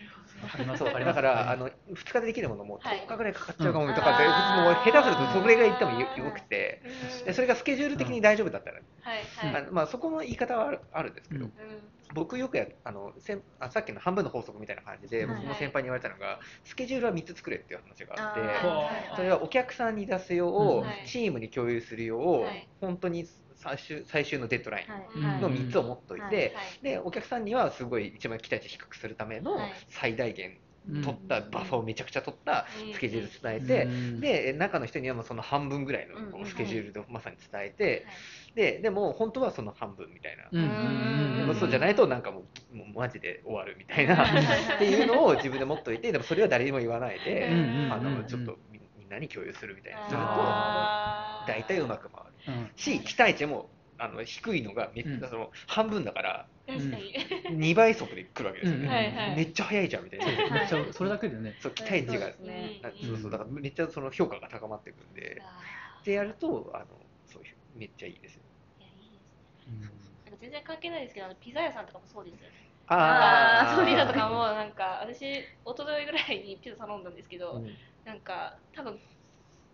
Speaker 2: だからあの2日でできるものも
Speaker 1: はい
Speaker 2: 10日ぐらいかかっちゃうかもとかで、
Speaker 1: うん
Speaker 2: もう下手するとそれが言ってもよくて、それがスケジュール的に大丈夫だったら、
Speaker 1: はいはい。
Speaker 2: あのまあ、そこの言い方はあるあるんですけど、
Speaker 3: うん。
Speaker 2: 僕よくやあの先あさっきの半分の法則みたいな感じで、
Speaker 4: はい
Speaker 2: 僕も先輩に言われたのが、スケジュールは3つ作れっていう話があって、それはお客さんに出すよう、
Speaker 1: はい。
Speaker 2: チームに共有するよう、
Speaker 1: はい。
Speaker 2: 本当に最終最終のデッドラインの3つを持って、
Speaker 4: はい。
Speaker 1: はい。
Speaker 2: でお客さんにはすごい一番期待値低くするための
Speaker 1: はい。
Speaker 2: 最大限
Speaker 3: うん。
Speaker 2: 取った、バッファーをめちゃくちゃ取った
Speaker 1: うん。
Speaker 2: スケジュール伝えて、
Speaker 3: うん。
Speaker 2: で中の人にはもうその半分ぐらいのスケジュールでまさに伝えて、
Speaker 1: はい。
Speaker 2: ででも本当はその半分みたいな、そうじゃないとなんかもうもうマジで終わるみたいなっていうのを自分で持っといてでもそれは誰にも言わないで、あのちょっとみみんなに共有するみたいにすると大体うまく回る。
Speaker 3: うん
Speaker 2: し期待値もあの低いのがめ、
Speaker 3: うん。
Speaker 2: その半分だから
Speaker 1: 確かに。
Speaker 2: 2倍速で来るわけですよね、
Speaker 3: うん
Speaker 1: はいはい。
Speaker 2: めっちゃ速いじゃんみたいな、
Speaker 4: はい。
Speaker 3: めっちゃそれだけでね。
Speaker 2: そう期待値が
Speaker 4: そう
Speaker 2: そうそうだからめっちゃその評価が高まってくるんで
Speaker 1: あ
Speaker 2: でやるとあのそういうめっちゃいいですよ。
Speaker 1: ーいやいいですね。なんか全然関係ないですけど、あのピザ屋さんとかもそうですよね。
Speaker 4: あー。そうです
Speaker 1: ピザとかもなんか私一昨日ぐらいにピザ頼んだんですけど、
Speaker 2: うん。
Speaker 1: なんか多分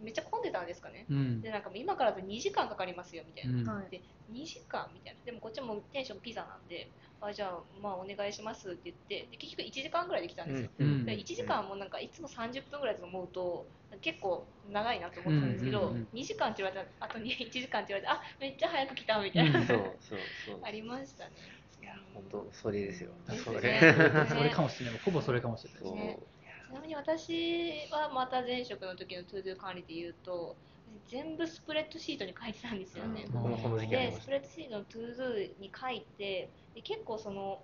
Speaker 1: めっちゃ混んでたんですかね。
Speaker 3: うん。
Speaker 1: でなんかもう今からだと2時間かかりますよみたいな。
Speaker 3: うん。
Speaker 4: はい。
Speaker 1: で2時間みたいな。でもこっちもテンションピザなんで、あじゃあまあお願いしますって言って、で結局1時間ぐらいできたんですよ。
Speaker 3: うん。
Speaker 1: で1時間もなんかいつも30分ぐらいだと思うと結構長いなと思ってたんですけど、
Speaker 3: うんうんうん
Speaker 1: 2時間って言われた後に 1時間って言われてあめっちゃ早く来たみたいな、
Speaker 3: うん。
Speaker 2: そうそうそう。
Speaker 1: ありましたね。
Speaker 2: いや本当それですよ。
Speaker 1: ですね。
Speaker 2: それ。
Speaker 3: それかもしれない。ほぼそれかもしれない
Speaker 2: そう
Speaker 1: ね。ちなみに私はまた前職の時の to do 管理で言うと全部スプレッドシートに書いてたんですよね、
Speaker 2: うん。
Speaker 1: でスプレッドシートの to do に書いてで結構その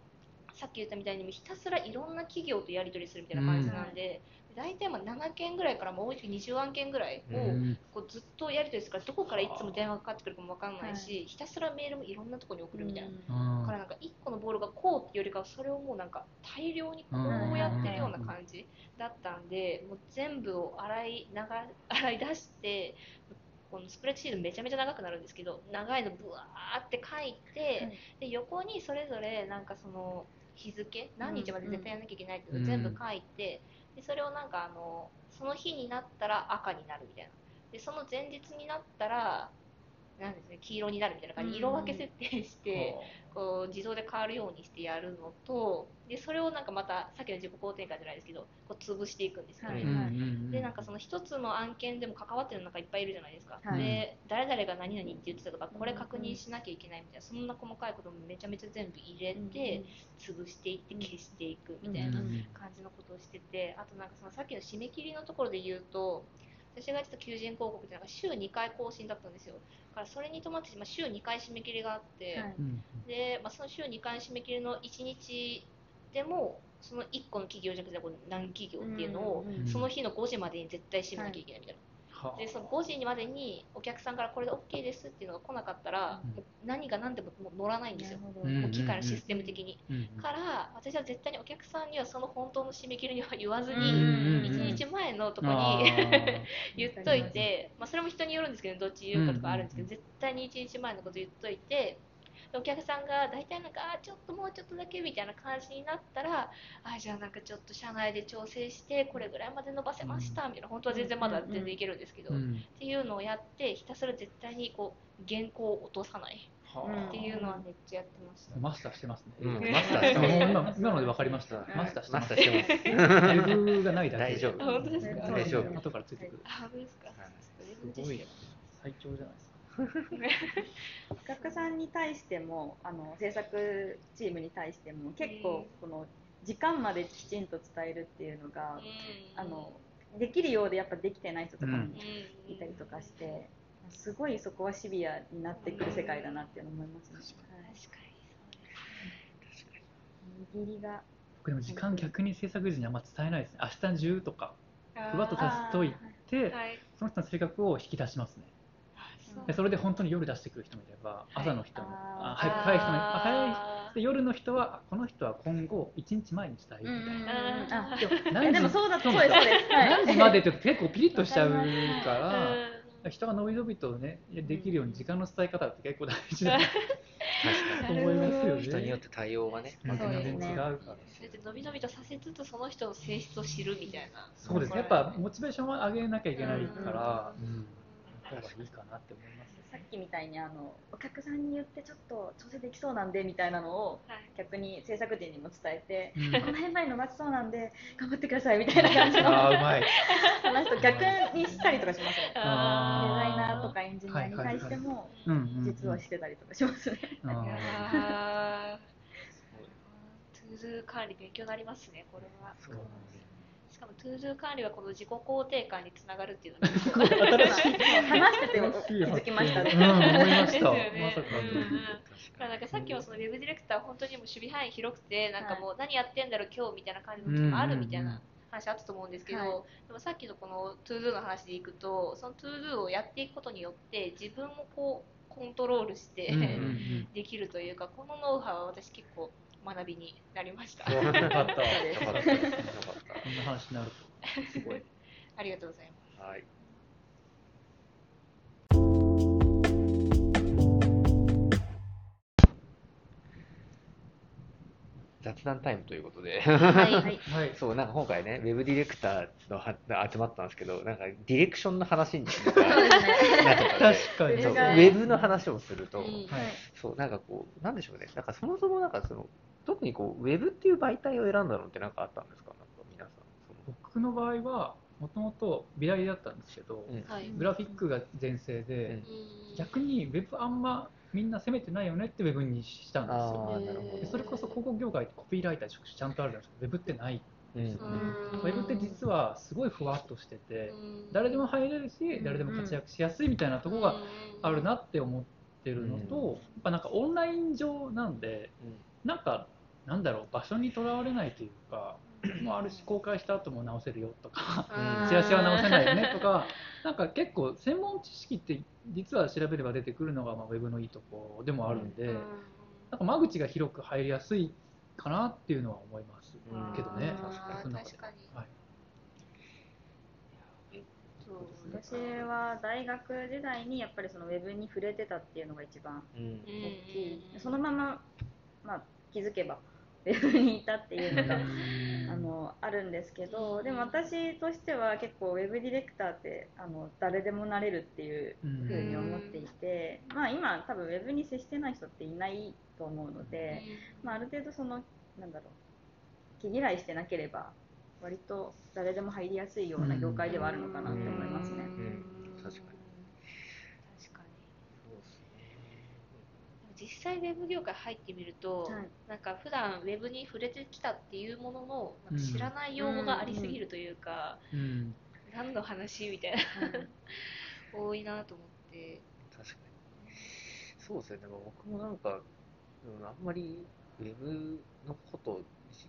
Speaker 1: さっき言ったみたいにひたすらいろんな企業とやり取りするみたいな感じなんで、大体まあ7件ぐらいからもう多い時20案件ぐらいを、
Speaker 3: うん。
Speaker 1: こうずっとやり取りす。るからどこからいつも電話がかかってくるかも分かんないし、ひたすらメールもいろんなところに送るみたいな、からなんか1個のボールがこうっていうよりかはそれをもうなんか大量にこうやってるような感じだったんでもう全部を洗い流 洗い出してこのスプレッドシートめちゃめちゃ長くなるんですけど長いのブワーって書いて、
Speaker 4: はい
Speaker 1: で横にそれぞれなんかその日付何日まで絶対やらなきゃいけないっていうのを
Speaker 3: うん。
Speaker 1: 全部書いて、でそれをなんかあのその日になったら赤になるみたいな。でその前日になったらなんですね黄色になるみたいな感じ。で色分け設定して、こう自動で変わるようにしてやるのとでそれをなんかまたさっきの自己肯定感じゃないですけどこう潰していくんですよね。でなんかその一つの案件でも関わってるのなんかいっぱいいるじゃないですか、
Speaker 4: はい。
Speaker 1: で誰々が何々って言ってたとかこれ確認しなきゃいけないみたいなそんな細かいこともめちゃめちゃ全部入れて潰していって消していくみたいな
Speaker 3: うん。
Speaker 1: 感じのことをしててあとなんかそのさっきの締め切りのところで言うと私がやってた求人広告ってなんか週2回更新だったんですよ。だからそれに伴って、まあ、週2回締め切りがあって、
Speaker 4: はい。
Speaker 3: うん
Speaker 1: で、まあ、その週2回締め切りの1日でもその1個の企業じゃなくてこう何企業っていうのを、その日の5時までに絶対締めなきゃいけないみたいな、
Speaker 3: はあ
Speaker 1: でその5時までにお客さんからこれで OK ですっていうのが来なかったら、
Speaker 3: うん。
Speaker 1: もう何が何でももう乗らないんですよ、機械のシステム的に、
Speaker 3: うん。
Speaker 1: から私は絶対にお客さんにはその本当の締め切りには言わず
Speaker 3: うん
Speaker 1: に、
Speaker 3: うん
Speaker 1: 1日前のとこに 言っといて、まあ、それも人によるんですけどどっち言うかとかあるんですけど、
Speaker 3: うん
Speaker 1: 絶対に1日前のこと言っといてでお客さんが大体なんかあーちょっともうちょっとだけみたいな感じになったらあーじゃあなんかちょっと社内で調整してこれぐらいまで伸ばせましたみたいな本当は全然まだ全然いけるんですけど、っ
Speaker 3: うん
Speaker 1: ていうのをやってひたすら絶対にこう原稿を落とさないっていうのはめっちゃやってました。
Speaker 3: あマスターしてますね。
Speaker 2: うん
Speaker 1: うん
Speaker 2: マスターしてます
Speaker 3: 今今ので分かりました。
Speaker 2: うん
Speaker 3: マスターしてます
Speaker 2: マスター。してます。
Speaker 3: レビューがないだけで。
Speaker 2: 大丈夫
Speaker 1: あ本当ですか
Speaker 2: 大丈夫
Speaker 3: 後からついてくる。
Speaker 1: あ本当ですか、
Speaker 3: すごい最長じゃないですか。
Speaker 4: お客さんに対してもあの制作チームに対しても結構この時間まできちんと伝えるっていうのが、あのできるようでやっぱできてない人とかもいたりとかして、すごいそこはシビアになってくる世界だなっていうのを思いますね。はい。
Speaker 1: 確か
Speaker 4: 握りが
Speaker 3: 僕でも時間逆に制作時にあんま伝えないですね。明日中とか
Speaker 1: に
Speaker 3: ふわっとさせといて、
Speaker 1: はい。
Speaker 3: その人の性格を引き出しますね。でそれで本当に夜出してくる人もいれば、朝の人も、
Speaker 4: あ
Speaker 3: 早く早い人も早い
Speaker 1: あ
Speaker 3: で夜の人はあこの人は今後1日前に伝えるみたいな。でも
Speaker 4: えでもそうだそうです
Speaker 3: そう何時までって結構ピリッとしちゃうか
Speaker 1: う
Speaker 3: ら、人が伸び伸びとねできるように時間の伝え方って結構大事だと
Speaker 2: 確か
Speaker 3: 思いますよね。
Speaker 2: に。人によって対応がね、
Speaker 3: 全然違うから。
Speaker 1: それで伸び伸びとさせつつその人の性質を知るみたいな。
Speaker 3: そうです。ね。やっぱモチベーションを上げなきゃいけないから、
Speaker 1: うん
Speaker 3: いいかなって思います。
Speaker 4: さっきみたいにあのお客さんに言ってちょっと調整できそうなんでみたいなのを
Speaker 1: はい。
Speaker 4: 逆に制作陣にも伝えて、
Speaker 3: うん。
Speaker 4: この辺まで伸ばせそうなんで頑張ってくださいみたいな感じの
Speaker 3: あーうまい。
Speaker 4: 話と逆にしたりとかしますね。デザイナーとかエンジニアに対しても実はしてたりとかしますね。
Speaker 3: あー。
Speaker 1: 管理勉強になりますねこれは。
Speaker 2: そうなん
Speaker 1: しかも to do 管理はこの自己肯定感につながるっていうのが結構
Speaker 3: 新しい
Speaker 4: 話してて気づきました。ね。
Speaker 3: うん、思いました。
Speaker 1: ですよね。
Speaker 3: まさか。
Speaker 1: うんうん。だ
Speaker 2: 確
Speaker 1: からなんかさっきもそのウェブディレクター本当にもう守備範囲広くてなんかもう何やってんだろう今日みたいな感じの時もあるみたいな話あったと思うんですけど、
Speaker 4: はい。
Speaker 1: でもさっきのこの to do の話でいくとその to do をやっていくことによって自分もこうコントロールして、できるというかこのノウハウは私結構学びになりました。
Speaker 3: よかった。
Speaker 2: よかった。
Speaker 3: こんな話になると。すごい。
Speaker 1: ありがとうございます
Speaker 2: はい。雑談タイムということで、
Speaker 1: はい
Speaker 4: はい。
Speaker 3: はい。
Speaker 2: そう、なんか今回ね、ウェブディレクターのは集まったんですけど、なんかディレクションの話に
Speaker 3: 確かに。
Speaker 2: そうウ
Speaker 4: が
Speaker 2: ェブの話をすると、
Speaker 1: うん
Speaker 3: はい。
Speaker 2: そう、なんかこう、なんでしょうね、なんかそもそもなんかその、特にこう、ウェブっていう媒体を選んだのってなんかあったんですか？なんか皆さん。そ
Speaker 3: 僕の場合は、もともと美大だったんですけど、
Speaker 2: のうん
Speaker 1: はい
Speaker 3: グラフィックが前世で、
Speaker 1: うん
Speaker 3: 逆にウェブあんまみんな攻めてないよねってウェブにしたんですよ。それこそ広告業界ってコピーライター職種ちゃんとあるじゃないですか。ウェブってない。ウェブって実はすごいふわっとしてて、
Speaker 1: うん。
Speaker 3: 誰でも入れるし、誰でも活躍しやすいみたいなところがあるなって思ってるのと、
Speaker 2: うん。
Speaker 3: やっぱなんかオンライン上なんで、なんか、なんだろう、場所にとらわれないというか、もうあるし、公開した後も直せるよとか、
Speaker 1: うん。
Speaker 3: チラシは直せないよねとか、なんか結構、専門知識って、実は調べれば出てくるのが、まあ、ウェブのいいとこでもあるんで、
Speaker 1: うん。
Speaker 3: なんか間口が広く入りやすいかなっていうのは思います
Speaker 2: うん。
Speaker 3: けどね、
Speaker 1: 確かに。
Speaker 3: は。い。
Speaker 4: 私は大学時代にやっぱりそのウェブに触れてたっていうのが一番
Speaker 2: うん
Speaker 1: うん。
Speaker 4: 大きい。そのまま、まあ、気づけばウェブにいたっていうのがあのあるんですけどでも私としては結構ウェブディレクターってあの誰でもなれるっていう
Speaker 3: うん。
Speaker 4: ふうに思っていて、まあ、今多分ウェブに接してない人っていないと思うので、まあ、ある程度そのなんだろう気嫌いしてなければ割と誰でも入りやすいような業界ではあるのかなって思いますね。
Speaker 2: 確かに
Speaker 1: 実際ウェブ業界入ってみると、
Speaker 4: はい。
Speaker 1: なんか普段ウェブに触れてきたっていうもののなんか知らない用語がありすぎるというか、
Speaker 3: うん。
Speaker 1: 何の話みたいな多いなと思って。
Speaker 2: 確かに。そうですね、でも僕もなんか、うんあんまりウェブのこと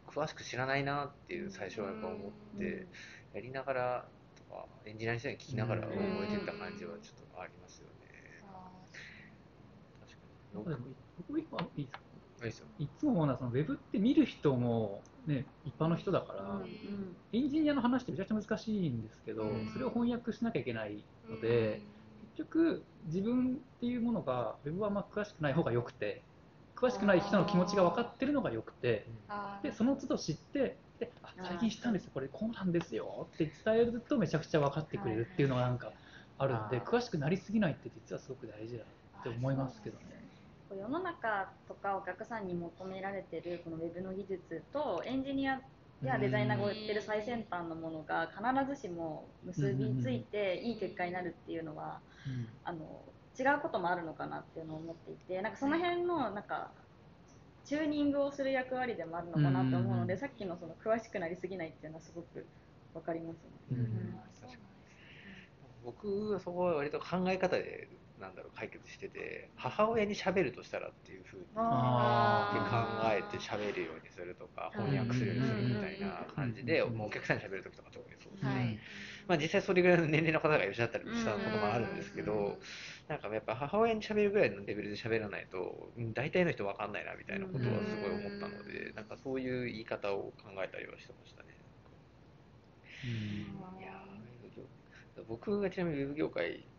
Speaker 2: 詳しく知らないなっていう最初はやっぱ思って、やりながらとか、エンジニアの人に聞きながら覚えてった感じはちょっとありますよ
Speaker 3: 僕いいですか。
Speaker 2: いいですよ。
Speaker 3: いつも思うのはそのウェブって見る人も、ね、一般の人だから、
Speaker 4: うん
Speaker 3: エンジニアの話ってめちゃくちゃ難しいんですけど、
Speaker 1: うん。
Speaker 3: それを翻訳しなきゃいけないので、結局自分っていうものがウェブはま詳しくない方がよくて詳しくない人の気持ちが分かってるのがよくてでその都度知ってであ最近知ったんですよこれこうなんですよって伝えるとめちゃくちゃ分かってくれるっていうのがなんかあるんで
Speaker 2: はい
Speaker 3: 詳しくなりすぎないって実はすごく大事だって思いますけどね。
Speaker 4: 世の中とかお客さんに求められてるこのウェブの技術とエンジニアやデザイナーが売ってる最先端のものが必ずしも結びついていい結果になるっていうのは
Speaker 3: うん。
Speaker 4: あの違うこともあるのかなっていうのを思っていてなんかその辺のなんかチューニングをする役割でもあるのかなと思うので、
Speaker 3: うん。
Speaker 4: さっきのその詳しくなりすぎないっていうのはすごくわかりますね。
Speaker 3: うん。
Speaker 2: 僕はそこは割と考え方で、なんだろう、解決してて、母親に喋るとしたらっていうふうに
Speaker 3: あ
Speaker 2: 考えて喋るようにするとか、翻訳するようにするみたいな感じで、
Speaker 3: うん
Speaker 2: もうお客さんに喋るときとか特にそうです。ね。
Speaker 1: はい。
Speaker 2: まあ、実際それぐらいの年齢の方がいらっしゃったりもしたこともあるんですけ
Speaker 1: うん
Speaker 2: ど、なんかやっぱ母親に喋るぐらいのレベルで喋らないと、うん大体の人わかんないなみたいなことはすごい思ったので、なんかそういう言い方を考えたりはしてましたね。いやーウェブ業僕がちなみにウェブ業界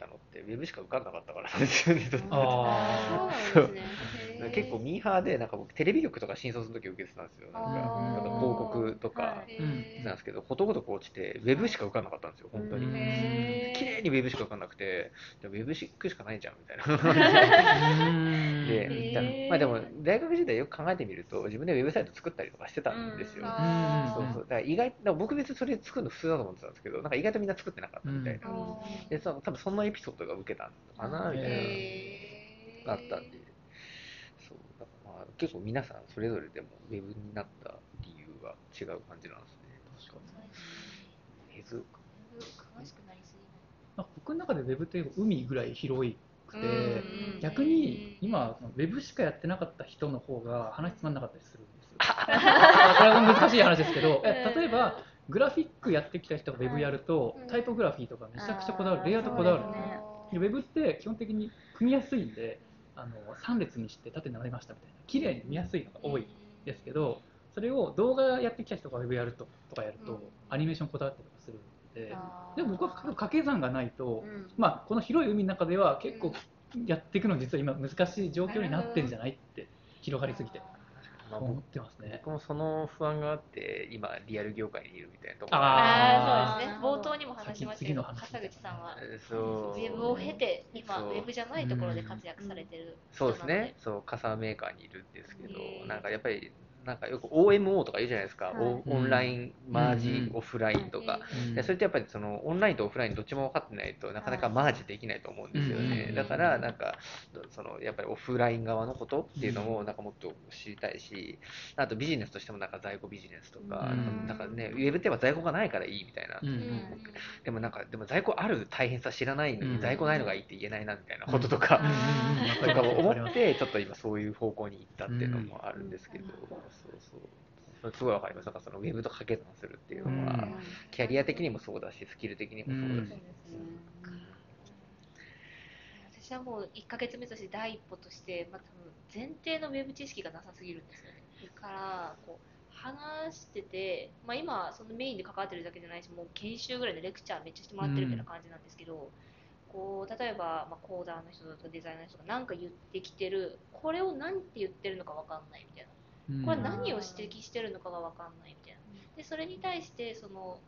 Speaker 2: ったのって、ウェブしか受かんなかったからなんですよね。
Speaker 3: あ
Speaker 1: そうなんですね
Speaker 2: 結構ミーハーで、なんか僕テレビ局とか新卒の時受けてたんですよ。なんか、なんか広告とかなんですけど、ことごとく落ちて、ウェブしか受かんなかったんですよ、本当に。綺麗にウェブしか受かんなくて、でウェブししかないじゃんみたいな。
Speaker 3: ー
Speaker 2: で、まあでも、大学時代よく考えてみると、自分でウェブサイト作ったりとかしてたんですよ。そうそうだから意外僕別にそれ作るの普通だと思ってたんですけど、なんか意外とみんな作ってなかったみたいな。
Speaker 1: あ
Speaker 2: でその多分そのエピソードが受けたのかなみたいな。あったんで、結構皆さんそれぞれでもウェブになった理由は違う感じなんですね。
Speaker 3: 確かに。
Speaker 2: ウェブ
Speaker 1: 詳しくなりすぎ
Speaker 3: なんか僕の中でウェブって海ぐらい広くて、
Speaker 1: ないうん
Speaker 3: 逆に今ウェブしかやってなかった人の方が話つまんなかったりするんですよ。ま あこれは難しい話ですけど、え例えばグラフィックやってきた人がウェブやると、
Speaker 1: うん。
Speaker 3: タイポグラフィーとかめちゃくちゃこだわる、レイアウトこだわる。ウェブって基本的に組みやすいんで、あの3列にして縦に並べましたみたいな、綺麗に見やすいのが多いですけど、それを動画やってきた人がウェブやるととかやると、
Speaker 1: うん。
Speaker 3: アニメーションこだわったりとかするんで、でも僕は掛け算がないと、
Speaker 4: うん。
Speaker 3: まあ、この広い海の中では結構やっていくの実は今難しい状況になってんじゃないって広がりすぎて
Speaker 2: まあ
Speaker 3: 思っ
Speaker 2: 僕
Speaker 3: てますね。
Speaker 2: 僕もその不安があって、今リアル業界にいるみたいなところ。
Speaker 1: あーそうですね。冒頭にも話しましたけど笠口さんは
Speaker 2: えーそう。
Speaker 1: ウェブを経て今ウェブじゃないところで活躍されてる
Speaker 2: そうですね、そう、傘メーカーにいるんですけどなんかやっぱり、なんかよく OMO とか言うじゃないですか、
Speaker 4: はい。
Speaker 2: オオンラインマージ、
Speaker 3: うん。
Speaker 2: オフラインとか、
Speaker 3: うん。
Speaker 2: でそれってやっぱりそのオンラインとオフラインどっちも分かってないとなかなかマージできないと思うんですよね、
Speaker 3: うん。
Speaker 2: だからなんかそのやっぱりオフライン側のことっていうのもなんかもっと知りたいしあとビジネスとしてもなんか在庫ビジネスとか、
Speaker 3: うん。
Speaker 2: なんかねウェブってやっぱ在庫がないからいいみたいな、でもなんかでも在庫ある大変さ知らないのに、
Speaker 3: うん。
Speaker 2: 在庫ないのがいいって言えないなみたいなこととか、
Speaker 3: うん。
Speaker 2: かも思って、ちょっと今そういう方向に行ったっていうのもあるんですけど、
Speaker 1: うん
Speaker 2: そうそう。すごいわかります。なんかそのウェブと掛け算するっていうのは、
Speaker 3: うん
Speaker 2: キャリア的にもそうだし、スキル的にもそうだし。
Speaker 1: 私はもう1ヶ月目として第一歩として、まあ、多分前提のウェブ知識がなさすぎるんですよね。だからこう話してて、まあ、今そのメインで関わってるだけじゃないしもう研修ぐらいのレクチャーめっちゃしてもらってるみたいな感じなんですけど、こう例えば、まあ、コーダーの人とかデザイナーの人が何か言ってきてるこれを何て言ってるのか分かんないみたいな。
Speaker 3: うん。
Speaker 1: これ何を指摘してるのかが分かんないみたいな。でそれに対してその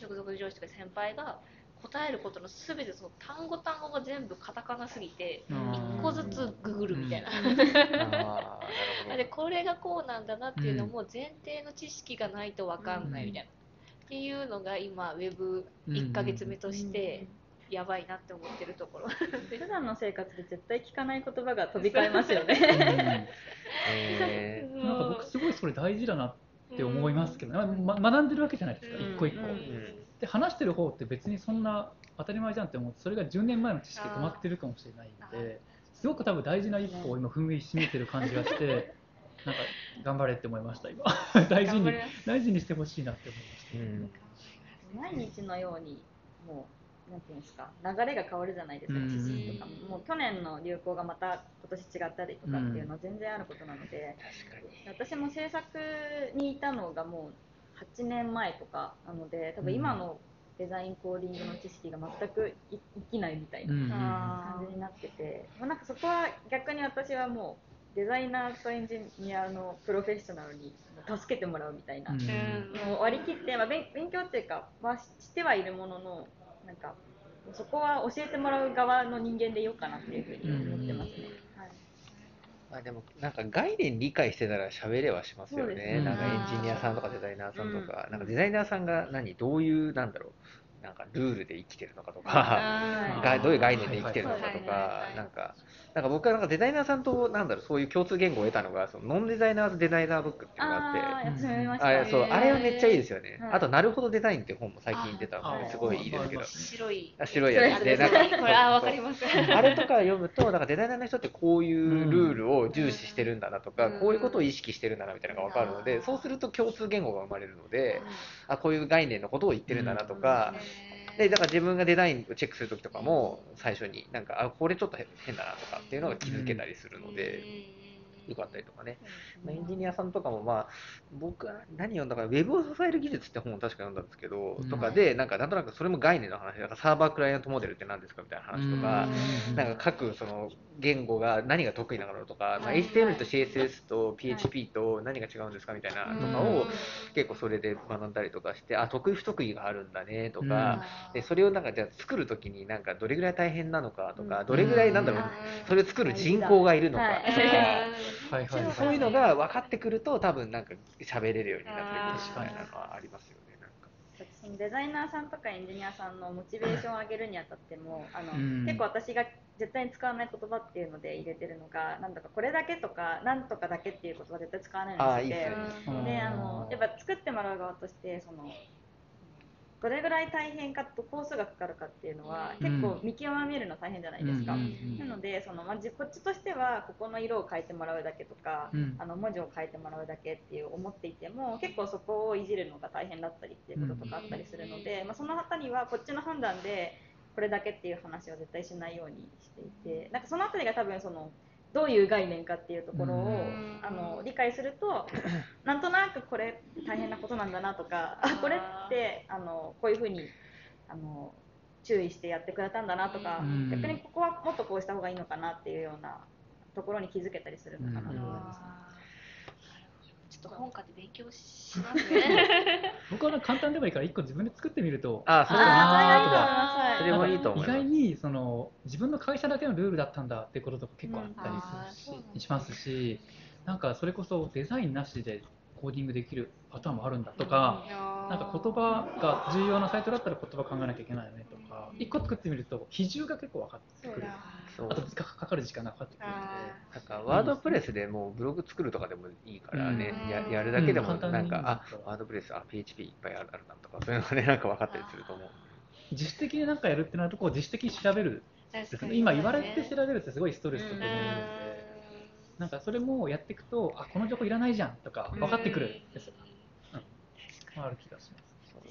Speaker 1: 直属上司とか先輩が答えることの全てその単語単語が全部カタカナすぎて
Speaker 3: うん
Speaker 1: 一個ずつググるみたいな、
Speaker 2: あーなる
Speaker 1: でこれがこうなんだなっていうのも前提の知識がないと分かんないみたいな、っていうのが今ウェブ1ヶ月目としてやばいなって思ってるところ、
Speaker 4: 普段の生活で絶対聞かない言葉が飛び交いますよね。
Speaker 3: なんか僕すごいそれ大事だなって思いますけど、ま学んでるわけじゃないですか、
Speaker 1: うん。
Speaker 3: 一個一個、
Speaker 4: うん。
Speaker 2: ー
Speaker 3: で話してる方って別にそんな当たり前じゃんって思ってそれが10年前の知識で止まってるかもしれないん
Speaker 1: あ
Speaker 3: ですごく多分大事な一歩を今踏みしめてる感じがして なんか頑張れって思いました今。大事に大事にしてほしいなって思いました。
Speaker 2: うん。
Speaker 4: 毎日のようにもうなんていうんですか流れが変わるじゃないですか、
Speaker 3: うん。
Speaker 4: 知識とかも。もう去年の流行がまた今年違ったりとかっていうのは全然あることなので、
Speaker 2: 確かに。
Speaker 4: 私も制作にいたのがもう8年前とかなので多分今のデザインコーディングの知識が全くい生きないみたいな感じになってて、まあ、なんかそこは逆に私はもうデザイナーとエンジニアのプロフェッショナルに助けてもらうみたいな、
Speaker 3: うん
Speaker 1: うん。
Speaker 4: もう割り切って、まあ、勉勉強っていうか、まあ、ししてはいるもののなんかそこは教えてもらう側の人間でいようかなっていうふうに思ってますね。はい。
Speaker 2: まあでもなんか概念理解してたら喋れはしますよね。
Speaker 3: ね。
Speaker 2: なんかエンジニアさんとかデザイナーさんとか、
Speaker 4: うん。
Speaker 2: なんかデザイナーさんが何どういうなんだろうなんかルールで生きてるのかとか、どういう概念で生きてるのかとか。
Speaker 1: は、い。
Speaker 2: なんかなんか僕はなんかデザイナーさんとなんだろうそういう共通言語を得たのがそのノンデザイナーズデザイナーブックっていうのがあって。
Speaker 4: あ
Speaker 2: れそうあれはめっちゃいいですよね。
Speaker 4: はい。
Speaker 2: あと、なるほどデザインっていう本も最近出たの
Speaker 3: あ
Speaker 2: ですごいいいですけど。
Speaker 3: あ。
Speaker 1: 白い。
Speaker 2: あ白いやつで、
Speaker 1: な
Speaker 2: んんか、
Speaker 1: これあーわかります。
Speaker 2: あれとか読むと、なんかデザイナーの人ってこういうルールを重視してるんだなとか、
Speaker 1: うん。
Speaker 2: こういうことを意識してるんだなみたいなのが分かるので、
Speaker 1: うん。
Speaker 2: そうすると共通言語が生まれるので、あ、こういう概念のことを言ってるんだなとか、で、だから自分がデザインをチェックするときとかも、最初になんか、あ、これちょっと変だなとかっていうのが気づけたりするので、よかったりとかね。まあ、エンジニアさんとかも、まあ、僕は何読んだかな、ウェブを支える技術って本を確か読んだんですけど、
Speaker 3: うん。
Speaker 2: とかで、なんか、なんとなくそれも概念の話、なんかサーバークライアントモデルって何ですかみたいな話とか、
Speaker 3: うん。
Speaker 2: なんか各その言語が何が得意なのとか、まあ、
Speaker 1: はい
Speaker 2: HTML と CSS と PHP と何が違うんですかみたいなとかを結構それで学んだりとかして、あ、得意不得意があるんだねとか、でそれをなんかじゃあ作るときになんかどれぐらい大変なのかとか、
Speaker 4: うん。
Speaker 2: どれぐらいなんだろう、それを作る人口がいるのかとか、
Speaker 3: はいはいはい
Speaker 2: そういうのが分かってくると多分なんか喋れるようになってくるみたいなのはありますよね。なんか
Speaker 4: そのデザイナーさんとかエンジニアさんのモチベーションを上げるにあたってもあの、
Speaker 3: うん。
Speaker 4: 結構私が絶対に使わない言葉っていうので入れてるのがなんだかこれだけとかなんとかだけっていう言葉絶対使わないようにし
Speaker 2: いいです
Speaker 3: ね。
Speaker 4: であのやっぱ作ってもらう側としてそのどれぐらい大変かと工数がかかるかっていうのは
Speaker 3: うん。
Speaker 4: 結構見極めるの大変じゃないですか。
Speaker 3: うん。うん
Speaker 4: なのでその、まあ、じこっちとしてはここの色を変えてもらうだけとか、
Speaker 3: うん。
Speaker 4: あの文字を変えてもらうだけっていう思っていても結構そこをいじるのが大変だったりっていうこととかあったりするので、まあ、その辺りはこっちの判断でこれだけっていう話は絶対しないようにしていてなんかその辺りが多分そのどういう概念かっていうところを、
Speaker 1: うん。
Speaker 4: あの理解すると なんとなくこれ大変なことなんだなとかあこれってあのこういうふうにあの注意してやってくれたんだなとか、
Speaker 3: うん。
Speaker 4: 逆にここはもっとこうした方がいいのかなっていうようなところに気づけたりするのかな。と思います。
Speaker 1: と本買って勉強しますね。
Speaker 3: 僕は簡単でもいいから一個自分で作ってみると
Speaker 2: あーそう
Speaker 3: だなとか
Speaker 2: それもいいと思います。
Speaker 3: 意外にその自分の会社だけのルールだったんだっていうこととか結構あったりするししますしなんかそれこそデザインなしでコーディングできるパターンもあるんだとか、なんか言葉が重要なサイトだったら言葉考えなきゃいけないよねとか一個作ってみると比重が結構分かってくる。
Speaker 2: そう
Speaker 3: あとかかかる時間がかかってくる。
Speaker 2: なんかワードプレスでもうブログ作るとかでもいいからね、
Speaker 1: うん。
Speaker 2: ややるだけでも
Speaker 3: うん。簡単に
Speaker 2: なんか、あワードプレス、あ PHP いっぱいあるなとか、そういうのがね、なんか分かったりすると思う。
Speaker 3: 自主的に何かやるってなるとこう自主的に調べる。ね今言われて調べるってすごいストレスだと思うので、なんかそれもやっていくとあこの情報いらないじゃんとか分かってくるんですよ、うん、ある気がします。
Speaker 1: 私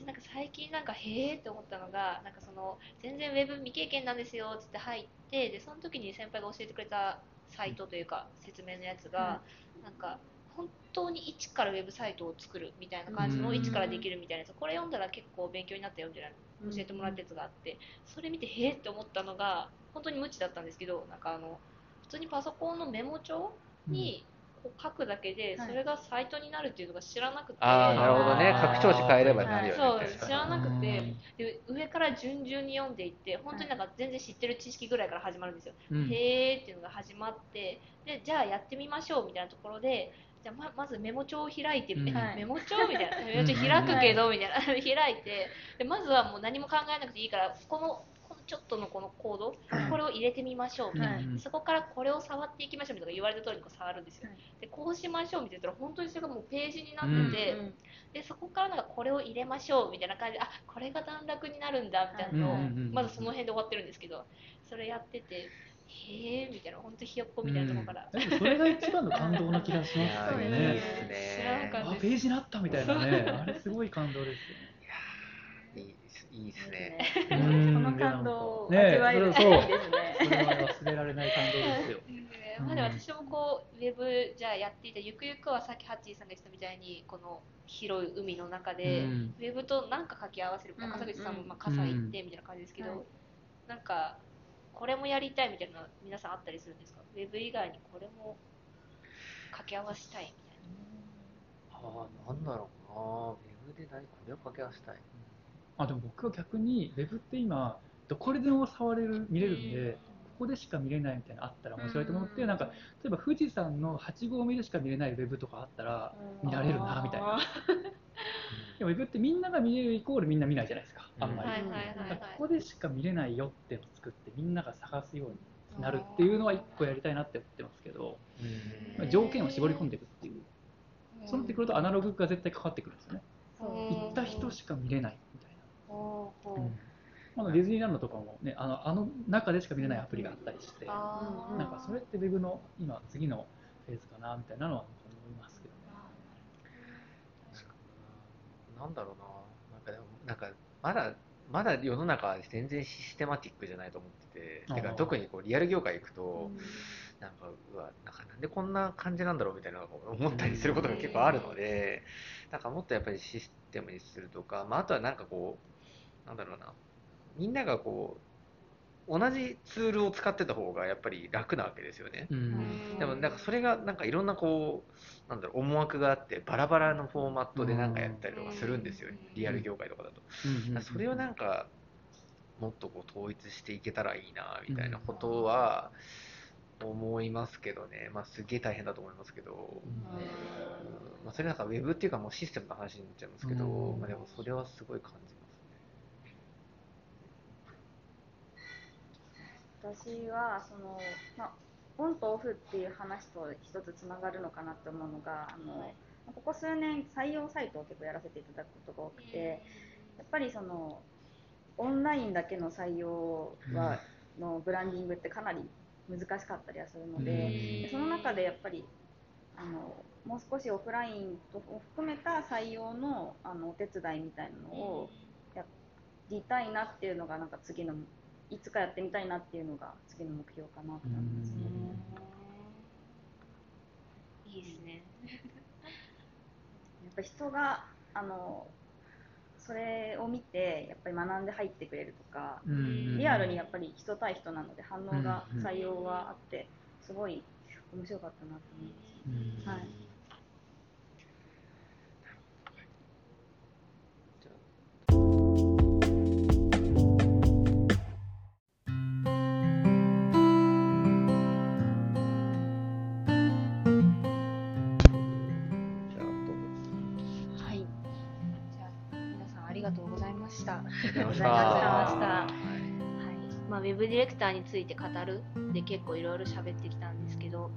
Speaker 1: なんか最近なんかへーって思ったのがなんかその全然ウェブ未経験なんですよっつって入ってでその時に先輩が教えてくれたサイトというか説明のやつが、なんか本当に一からウェブサイトを作るみたいな感じの
Speaker 3: うん。
Speaker 1: 一からできるみたいなやつ。これ読んだら結構勉強になったよみたいな教えてもらったやつがあって。それ見てへーって思ったのが本当に無知だったんですけどなんかあの普通にパソコンのメモ帳にこう書くだけで
Speaker 4: はい。
Speaker 1: それがサイトになるっていうのが知らなくて、
Speaker 2: ああなるほどね。拡張子変えればなるよね、
Speaker 1: そう
Speaker 2: 確かに。
Speaker 1: 知らなくて。で上から順々に読んでいって本当になんか全然知ってる知識ぐらいから始まるんですよ、
Speaker 3: うん。
Speaker 1: へーっていうのが始まってでじゃあやってみましょうみたいなところでじゃあままずメモ帳を開いて
Speaker 3: うん
Speaker 4: はい。
Speaker 1: メモ帳みたいな。メモ帳開くけどみたいな。開いてでまずはもう何も考えなくていいからこのちょっとのこのコードこれを入れてみましょう。みたい。そこからこれを触っていきましょうみたいな言われた通りにこう触るんですよ、
Speaker 4: はい
Speaker 1: でこうしましょうみたいな言ったら本当にそれがもうページになってて、
Speaker 4: うん。
Speaker 1: でそこからなんかこれを入れましょうみたいな感じであこれが段落になるんだみたいなのを、
Speaker 3: うんうんうん
Speaker 1: まずその辺で終わってるんですけどそれやっててへえみたいな本当ひよっこみたいなところから、
Speaker 3: でもそれが一番の感動な気がし
Speaker 2: い
Speaker 3: ますよね。
Speaker 2: っす
Speaker 1: 知らな
Speaker 2: ね
Speaker 1: かった
Speaker 3: あページになったみたいなね。あれすごい感動です
Speaker 2: いいいいっすね。
Speaker 3: よ
Speaker 4: こ
Speaker 3: ね
Speaker 4: の感動を味
Speaker 3: ね
Speaker 4: わえる
Speaker 3: そうそう
Speaker 4: いいですね。
Speaker 3: それは忘れられない感動ですよ。
Speaker 1: ね まあ、でも私もこうウェブじゃあやっていたゆくゆくはさっきハッチーさんが言ってたみたいにこの広い海の中で、
Speaker 3: うん。
Speaker 1: ウェブと何か掛け合わせるみたいな
Speaker 4: うん。
Speaker 1: 笠口さんもまあ傘行ってみたいな感じですけど、
Speaker 4: はい。
Speaker 1: なんかこれもやりたいみたいなの皆さんあったりするんですか？ウェブ以外にこれも掛け合わせたいみたいな。
Speaker 2: ああなんだろうな。ウェブで何これを掛け合わせたい
Speaker 3: あでも僕は逆にウェブって今どこででも触れる見れるんで、ここでしか見れないみたいなのあったら面白いと思って、
Speaker 4: うん。
Speaker 3: なんか例えば富士山の8合目でしか見れないウェブとかあったら見られるなみたいな。でもウェブってみんなが見れるイコールみんな見ないじゃないですかあんまり、ここでしか見れないよってのを作ってみんなが探すようになるっていうのは一個やりたいなって思ってますけど、まあ条件を絞り込んでいくっていう。そうなってくるとアナログが絶対かかってくるんですよね。
Speaker 1: う。ん
Speaker 3: 行った人しか見れないあのディズニーランドとかもね、あのあの中でしか見れないアプリがあったりして、なんかそれってウェブの今、次のフェーズかなみたいなのは思いますけどね。
Speaker 2: なんだろうな。なんかでもなんかまだまだ世の中は全然システマティックじゃないと思ってててか特にこうリアル業界行くと、なんかうわなんかなんでこんな感じなんだろうみたいなのを思ったりすることが結構あるので、なんかもっとやっぱりシステムにするとか、まあ、あとはなんかこうなんだろうな。みんながこう同じツールを使ってた方がやっぱり楽なわけですよね。
Speaker 3: うん。
Speaker 2: でもなんかそれがなんかいろんなこうなんだろう思惑があってバラバラのフォーマットでなんかやったりとかするんですよ、
Speaker 1: うん。
Speaker 2: リアル業界とかだと。
Speaker 3: うん。
Speaker 2: それをなんかもっとこう統一していけたらいいなみたいなことは思いますけどね、まあ、すげえ大変だと思いますけど、うん。まあ、それなんかウェブっていうかもうシステムの話になっちゃいますけど、
Speaker 3: うん。
Speaker 2: まあ、でもそれはすごい感じます
Speaker 4: 私はその、まあ、オンとオフっていう話と一つつながるのかなって思うのがあのここ数年採用サイトを結構やらせていただくことが多くてやっぱりそのオンラインだけの採用は、のブランディングってかなり難しかったりはするので、でその中でやっぱりあのもう少しオフラインとを含めた採用のあのお手伝いみたいなのをやりたいなっていうのがなんか次のいつかやってみたいなっていうのが次の目標かなと思いますね。
Speaker 1: いいですね。
Speaker 4: やっぱ人があのそれを見てやっぱり学んで入ってくれるとか、
Speaker 3: うん
Speaker 4: リアルにやっぱり人対人なので反応が
Speaker 3: うん
Speaker 4: 採用はあってすごい面白かったなと思います。
Speaker 3: うん
Speaker 4: はい
Speaker 1: りがとうございました
Speaker 2: ありがとうございましたはい
Speaker 1: はい。まあウェブディレクターについて語るで結構いろいろ喋ってきたんですけど、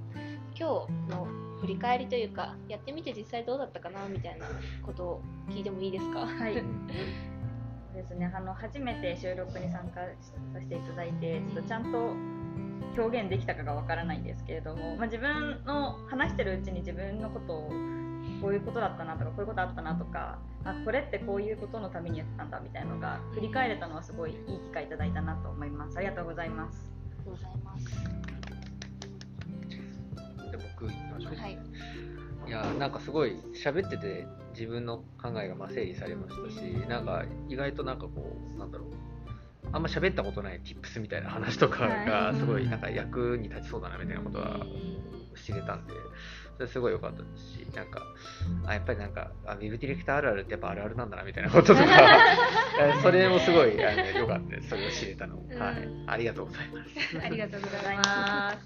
Speaker 1: 今日の振り返りというかやってみて実際どうだったかなみたいなことを聞いてもいいですか？
Speaker 4: はいそうですね、あの初めて収録に参加させていただいて、ちょっとちゃんと表現できたかがわからないんですけれども、まあ、自分の話してるうちに自分のことをこういうことだったなとかこういうことあったなとかあこれってこういうことのためにやってたんだみたいなのが振り返れたのはすごいいい機会いただいたなと思います。ありがとうございます。
Speaker 1: ありがとうございます。
Speaker 2: で僕行きましょう、
Speaker 1: はい。
Speaker 2: いやなんかすごい喋ってて自分の考えがまあ整理されましたしなんか意外となんかこうなんだろう。あんま喋ったことない tips みたいな話とかが
Speaker 3: はい
Speaker 2: すごいなんか役に立ちそうだなみたいなことは知れたんでそれすごい良かったですし、なんか、あやっぱりなんか、あウェブディレクターあるあるってやっぱあるあるなんだなみたいなこととか、え それもすごいあの良かったです、それを知れたのも、
Speaker 1: うん
Speaker 2: はい。ありがとうございます。
Speaker 1: ありがとうございます。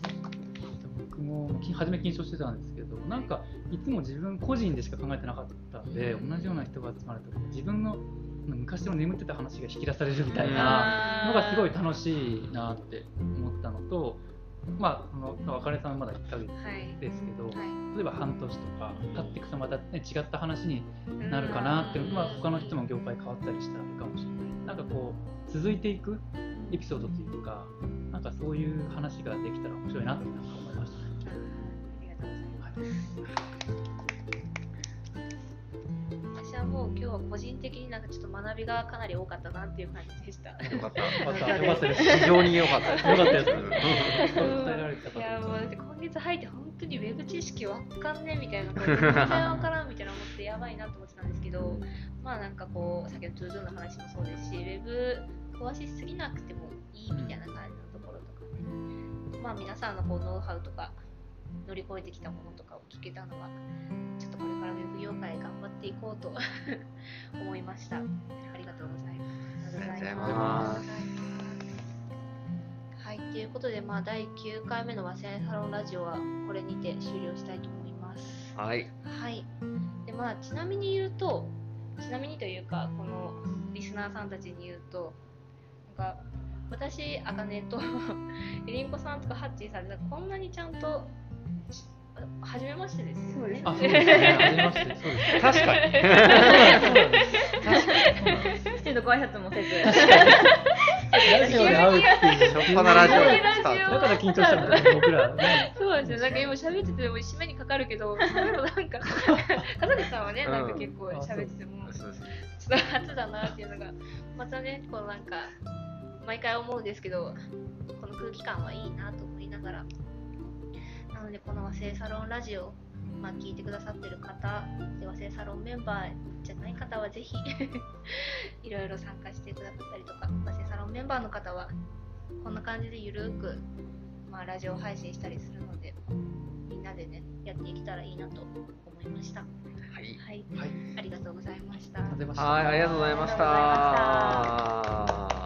Speaker 3: 僕もき初め緊張してたんですけどなんかいつも自分個人でしか考えてなかったんで同じような人が集まると自分の昔の眠ってた話が引き出されるみたいなのがすごい楽しいなって思ったのとまあその別れさんはまだ1ヶ月
Speaker 1: はい。
Speaker 3: ですけど、
Speaker 1: はい
Speaker 3: 例えば半年とか経っていくとまた、ね、違った話になるかなっていうのは他の人も業界変わったりしたらあるかもしれないなんかこう続いていくエピソードというかなんかそういう話ができたら面白いなって思いましたね。
Speaker 1: ありがとうございます。私はもう今日は個人的になんかちょっと学びがかなり多かったなっていう感じでした。
Speaker 2: よかった。
Speaker 3: よかったよかったです。
Speaker 2: 非常に良かったです。
Speaker 3: よかったです
Speaker 1: いやもうだって今月入って本当にウェブ知識わかんねえみたいな全然わからんみたいな思ってやばいなと思ってたんですけどまあなんかこう先ほど to do の話もそうですしウェブ詳しすぎなくてもいいみたいな感じのところとかねまあ皆さんのこうノウハウとか乗り越えてきたものとかを聞けたのはちょっとこれからウェブ業界頑張っていこうと 思いましたありがとうございます
Speaker 2: ありがとうございます
Speaker 1: はい、ということで、まあ、第9回目の和製サロンラジオはこれにて終了したいと思います。
Speaker 2: はい。
Speaker 1: はい。で、まあ、ちなみに言うと、ちなみにというか、このリスナーさんたちに言うと、なんか、私、あかねと、エリンコさんとかハッチーさんって、こんなにちゃんと、初めましてですよね。
Speaker 3: あ、そうですね。ありまして、そうです。
Speaker 2: 確かに。
Speaker 3: そうなんです。
Speaker 4: きちんとご挨拶もせず。
Speaker 3: ラジオで会うっていう。
Speaker 2: 初っ端ラジオ
Speaker 1: ラジオ
Speaker 3: だから緊張したんだね、僕らね。
Speaker 1: そうですよ。なんか今喋ってても締めにかかるけど、それもなんか、風口さんはね、なんか結構喋ってても、
Speaker 2: そうです
Speaker 1: ちょっと初だなっていうのが、またね、こうなんか、毎回思うんですけど、この空気感はいいなと思いながら、なのでこの和製サロンラジオ、まあ、聞いてくださってる方、で和製サロンメンバーじゃない方はぜひ、いろいろ参加してくださったりとか、和製サロンメンバーの方は、こんな感じでゆるーく、まあ、ラジオ配信したりするので、みんなでね、やっていけたらいいなと思いました。
Speaker 2: はい。
Speaker 1: はい、
Speaker 3: はい。
Speaker 1: ありがとうございました。
Speaker 3: ありがとうございました。
Speaker 2: はい、ありがとうございました。